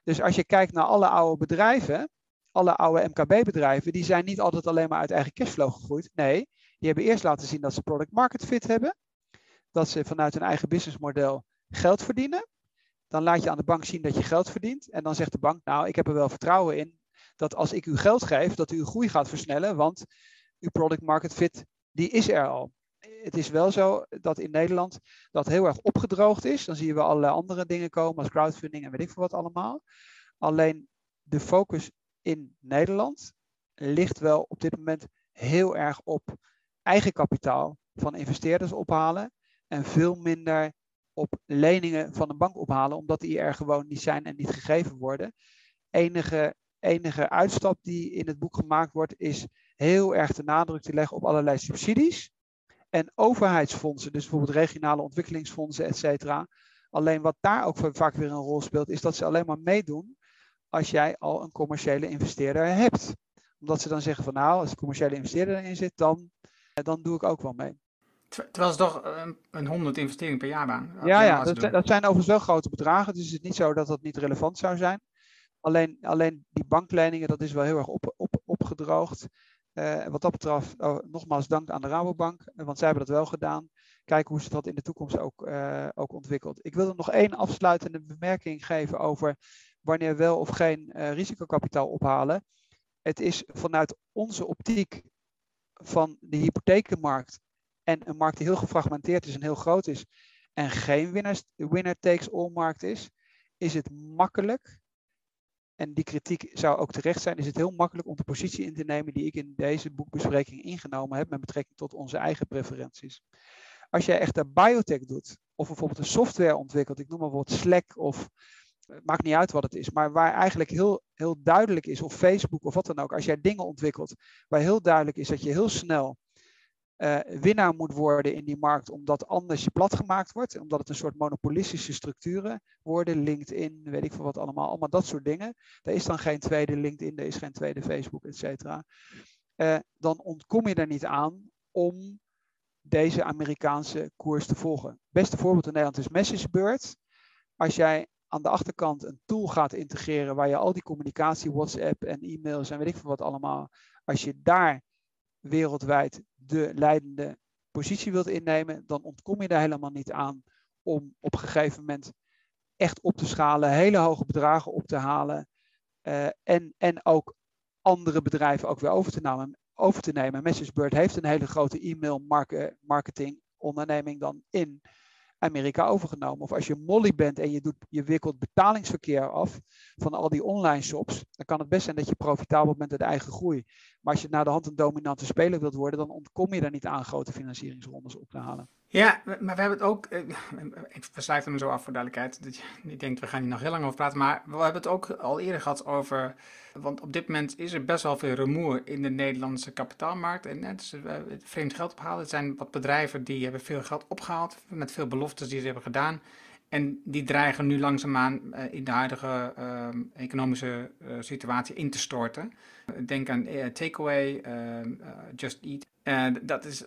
Dus als je kijkt naar alle oude bedrijven, alle oude MKB-bedrijven, die zijn niet altijd alleen maar uit eigen cashflow gegroeid. Nee, die hebben eerst laten zien dat ze product market fit hebben. Dat ze vanuit hun eigen businessmodel geld verdienen. Dan laat je aan de bank zien dat je geld verdient. En dan zegt de bank, nou, ik heb er wel vertrouwen in dat als ik u geld geef, dat u uw groei gaat versnellen. Want uw product market fit, die is er al. Het is wel zo dat in Nederland dat heel erg opgedroogd is. Dan zie je wel allerlei andere dingen komen als crowdfunding en weet ik veel wat allemaal. Alleen de focus in Nederland ligt wel op dit moment heel erg op eigen kapitaal van investeerders ophalen en veel minder op leningen van een bank ophalen, omdat die er gewoon niet zijn en niet gegeven worden. Enige, enige uitstap die in het boek gemaakt wordt, is heel erg de nadruk te leggen op allerlei subsidies en overheidsfondsen, dus bijvoorbeeld regionale ontwikkelingsfondsen, et cetera. Alleen wat daar ook vaak weer een rol speelt, is dat ze alleen maar meedoen als jij al een commerciële investeerder hebt. Omdat ze dan zeggen van nou, als een commerciële investeerder erin zit, dan, dan doe ik ook wel mee. Terwijl ze toch een, een 100 investeringen per jaar baan. Ja, ja dat, dat, zijn overigens wel grote bedragen. Dus het is niet zo dat dat niet relevant zou zijn. Alleen, alleen die bankleningen, dat is wel heel erg op, op, opgedroogd. Uh, wat dat betreft, oh, nogmaals dank aan de Rabobank, eh, want zij hebben dat wel gedaan. Kijken hoe ze dat in de toekomst ook, uh, ook ontwikkelt. Ik wil er nog één afsluitende bemerking geven over wanneer wel of geen uh, risicokapitaal ophalen. Het is vanuit onze optiek van de hypothekenmarkt en een markt die heel gefragmenteerd is en heel groot is en geen winner, winner takes all markt is, is het makkelijk en die kritiek zou ook terecht zijn, is het heel makkelijk om de positie in te nemen die ik in deze boekbespreking ingenomen heb met betrekking tot onze eigen preferenties. Als jij echt een biotech doet, of bijvoorbeeld een software ontwikkelt, ik noem maar wat Slack of eh, maakt niet uit wat het is, maar waar eigenlijk heel, heel duidelijk is, of Facebook of wat dan ook, als jij dingen ontwikkelt, waar heel duidelijk is dat je heel snel uh, winnaar moet worden in die markt, omdat anders je plat gemaakt wordt, omdat het een soort monopolistische structuren worden, LinkedIn, weet ik veel wat allemaal, allemaal dat soort dingen. Er is dan geen tweede LinkedIn, er is geen tweede Facebook, et cetera. Uh, dan ontkom je er niet aan om deze Amerikaanse koers te volgen. Beste voorbeeld in Nederland is MessageBird. Als jij aan de achterkant een tool gaat integreren waar je al die communicatie, WhatsApp en e-mails en weet ik veel wat allemaal, als je daar wereldwijd de leidende positie wilt innemen, dan ontkom je daar helemaal niet aan om op een gegeven moment echt op te schalen, hele hoge bedragen op te halen uh, en, en ook andere bedrijven ook weer over te nemen. Over te nemen. MessageBird heeft een hele grote e-mail marketing onderneming dan in Amerika overgenomen. Of als je Molly bent en je, doet, je wikkelt betalingsverkeer af van al die online shops, dan kan het best zijn dat je profitabel bent uit eigen groei. Maar als je naar de hand een dominante speler wilt worden, dan ontkom je daar niet aan grote financieringsrondes op te halen. Ja, maar we hebben het ook, eh, we sluiten hem zo af voor duidelijkheid, dat je denkt we gaan hier nog heel lang over praten, maar we hebben het ook al eerder gehad over, want op dit moment is er best wel veel rumoer in de Nederlandse kapitaalmarkt en dus, uh, vreemd geld ophalen. Het zijn wat bedrijven die hebben veel geld opgehaald met veel beloftes die ze hebben gedaan. En die dreigen nu langzaamaan uh, in de huidige uh, economische uh, situatie in te storten. Denk aan Takeaway, ehm, Just Eat. dat is,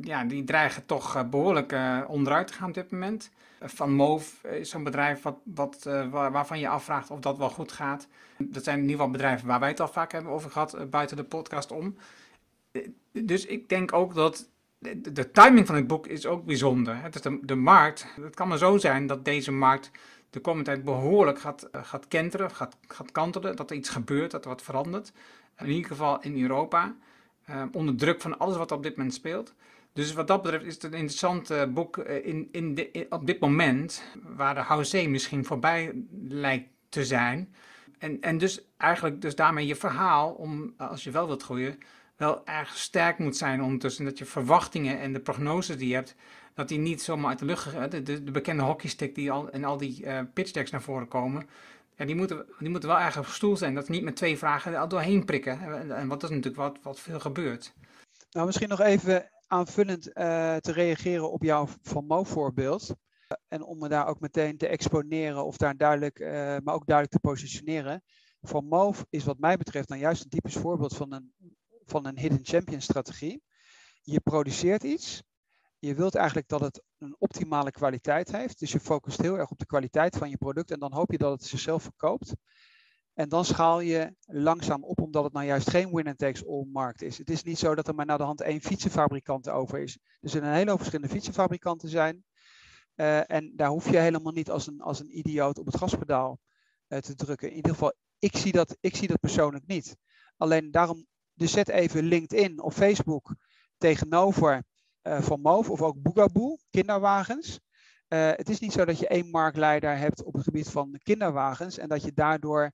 ja, die dreigen toch behoorlijk onderuit te gaan op dit moment. Van Move is zo'n bedrijf wat, wat, waar, waarvan je afvraagt of dat wel goed gaat. Dat zijn in ieder geval bedrijven waar wij het al vaak hebben over gehad buiten de podcast om. dus ik denk ook dat de, timing van het boek is ook bijzonder. Het is de, de, markt, het kan maar zo zijn dat deze markt de komende tijd behoorlijk gaat, uh, gaat kenteren, gaat, gaat kantelen, dat er iets gebeurt, dat er wat verandert. In ieder geval in Europa, uh, onder druk van alles wat op dit moment speelt. Dus wat dat betreft is het een interessant uh, boek in, in de, op dit moment, waar de housé misschien voorbij lijkt te zijn. En, en dus eigenlijk dus daarmee je verhaal, om als je wel wilt groeien, wel erg sterk moet zijn ondertussen. Dat je verwachtingen en de prognoses die je hebt, dat die niet zomaar uit de lucht. De, de, de, bekende hockeystick die al en al die uh, pitch decks naar voren komen. Ja, die, moeten, die moeten wel erg op stoel zijn. Dat niet met twee vragen er doorheen prikken. En, wat is natuurlijk wat, wat veel gebeurt. Nou, misschien nog even aanvullend uh, te reageren op jouw Van Mo voorbeeld. En om me daar ook meteen te exponeren of daar duidelijk, maar ook duidelijk te positioneren. Van Moof is wat mij betreft nou juist een typisch voorbeeld van een van een hidden champion strategie. Je produceert iets. Je wilt eigenlijk dat het een optimale kwaliteit heeft. Dus je focust heel erg op de kwaliteit van je product en dan hoop je dat het zichzelf verkoopt. En dan schaal je langzaam op, omdat het nou juist geen winner takes all markt is. Het is niet zo dat er maar naar de hand één fietsenfabrikant over is. Er zullen een hele hoop verschillende fietsenfabrikanten zijn. Uh, en daar hoef je helemaal niet als een, als een idioot op het gaspedaal uh, te drukken. In ieder geval, ik zie, dat, ik zie dat persoonlijk niet. Alleen daarom dus zet even LinkedIn of Facebook tegenover uh, Van Moof of ook Boogaboo, kinderwagens. Uh, het is niet zo dat je één marktleider hebt op het gebied van kinderwagens en dat je daardoor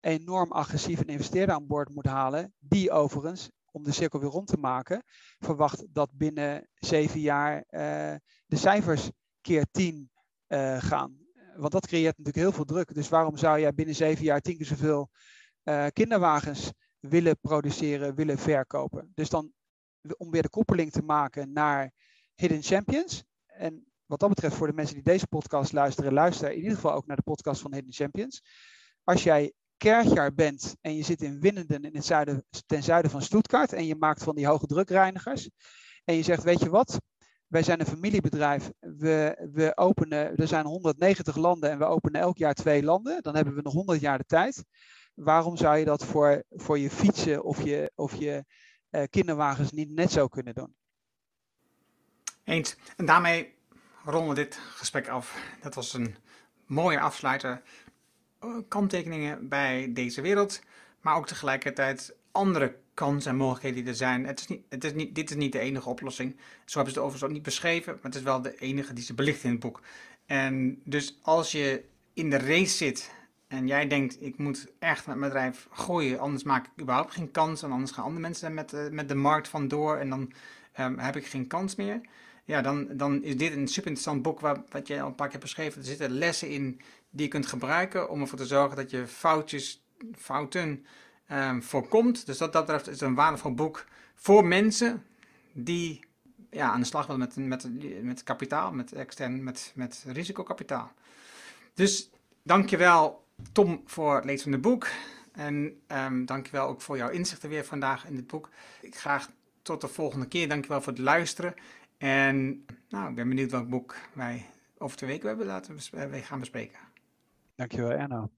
enorm agressief een investeerder aan boord moet halen, die overigens, om de cirkel weer rond te maken, verwacht dat binnen zeven jaar uh, de cijfers keer tien gaan. Want dat creëert natuurlijk heel veel druk. Dus waarom zou jij binnen zeven jaar tien keer zoveel kinderwagens willen produceren, willen verkopen. Dus dan om weer de koppeling te maken naar Hidden Champions. En wat dat betreft, voor de mensen die deze podcast luisteren, luister in ieder geval ook naar de podcast van Hidden Champions. Als jij kerkjaar bent en je zit in Winnenden in het zuiden, ten zuiden van Stuttgart en je maakt van die hoge drukreinigers en je zegt, weet je wat, wij zijn een familiebedrijf, we, we openen, er zijn 190 landen en we openen elk jaar twee landen, dan hebben we nog 100 jaar de tijd. Waarom zou je dat voor, voor je fietsen of je, of je uh, kinderwagens niet net zo kunnen doen? Eens. En daarmee ronden we dit gesprek af. Dat was een mooie afsluiter. Eh, kanttekeningen bij deze wereld, maar ook tegelijkertijd andere kansen en mogelijkheden die er zijn. Het is niet, het is niet, dit is niet de enige oplossing. Zo hebben ze het overigens ook niet beschreven, maar het is wel de enige die ze belichten in het boek. En dus als je in de race zit en jij denkt, ik moet echt met mijn bedrijf groeien, anders maak ik überhaupt geen kans en anders gaan andere mensen met, uh, met de markt vandoor en dan um, heb ik geen kans meer. Ja, dan, dan is dit een super interessant boek waar, wat jij al een paar keer beschreven. Er zitten lessen in die je kunt gebruiken om ervoor te zorgen dat je foutjes, fouten um, voorkomt. Dus dat, dat betreft is een waardevol boek voor mensen die ja, aan de slag willen met, met, met kapitaal, met extern, met, met risicokapitaal. Dus dankjewel Tom voor het lezen van het boek. En um, dankjewel ook voor jouw inzichten weer vandaag in dit boek. Ik graag tot de volgende keer. Dankjewel voor het luisteren. En nou, ik ben benieuwd welk boek wij over twee weken hebben laten gaan bespreken. Dankjewel Erno.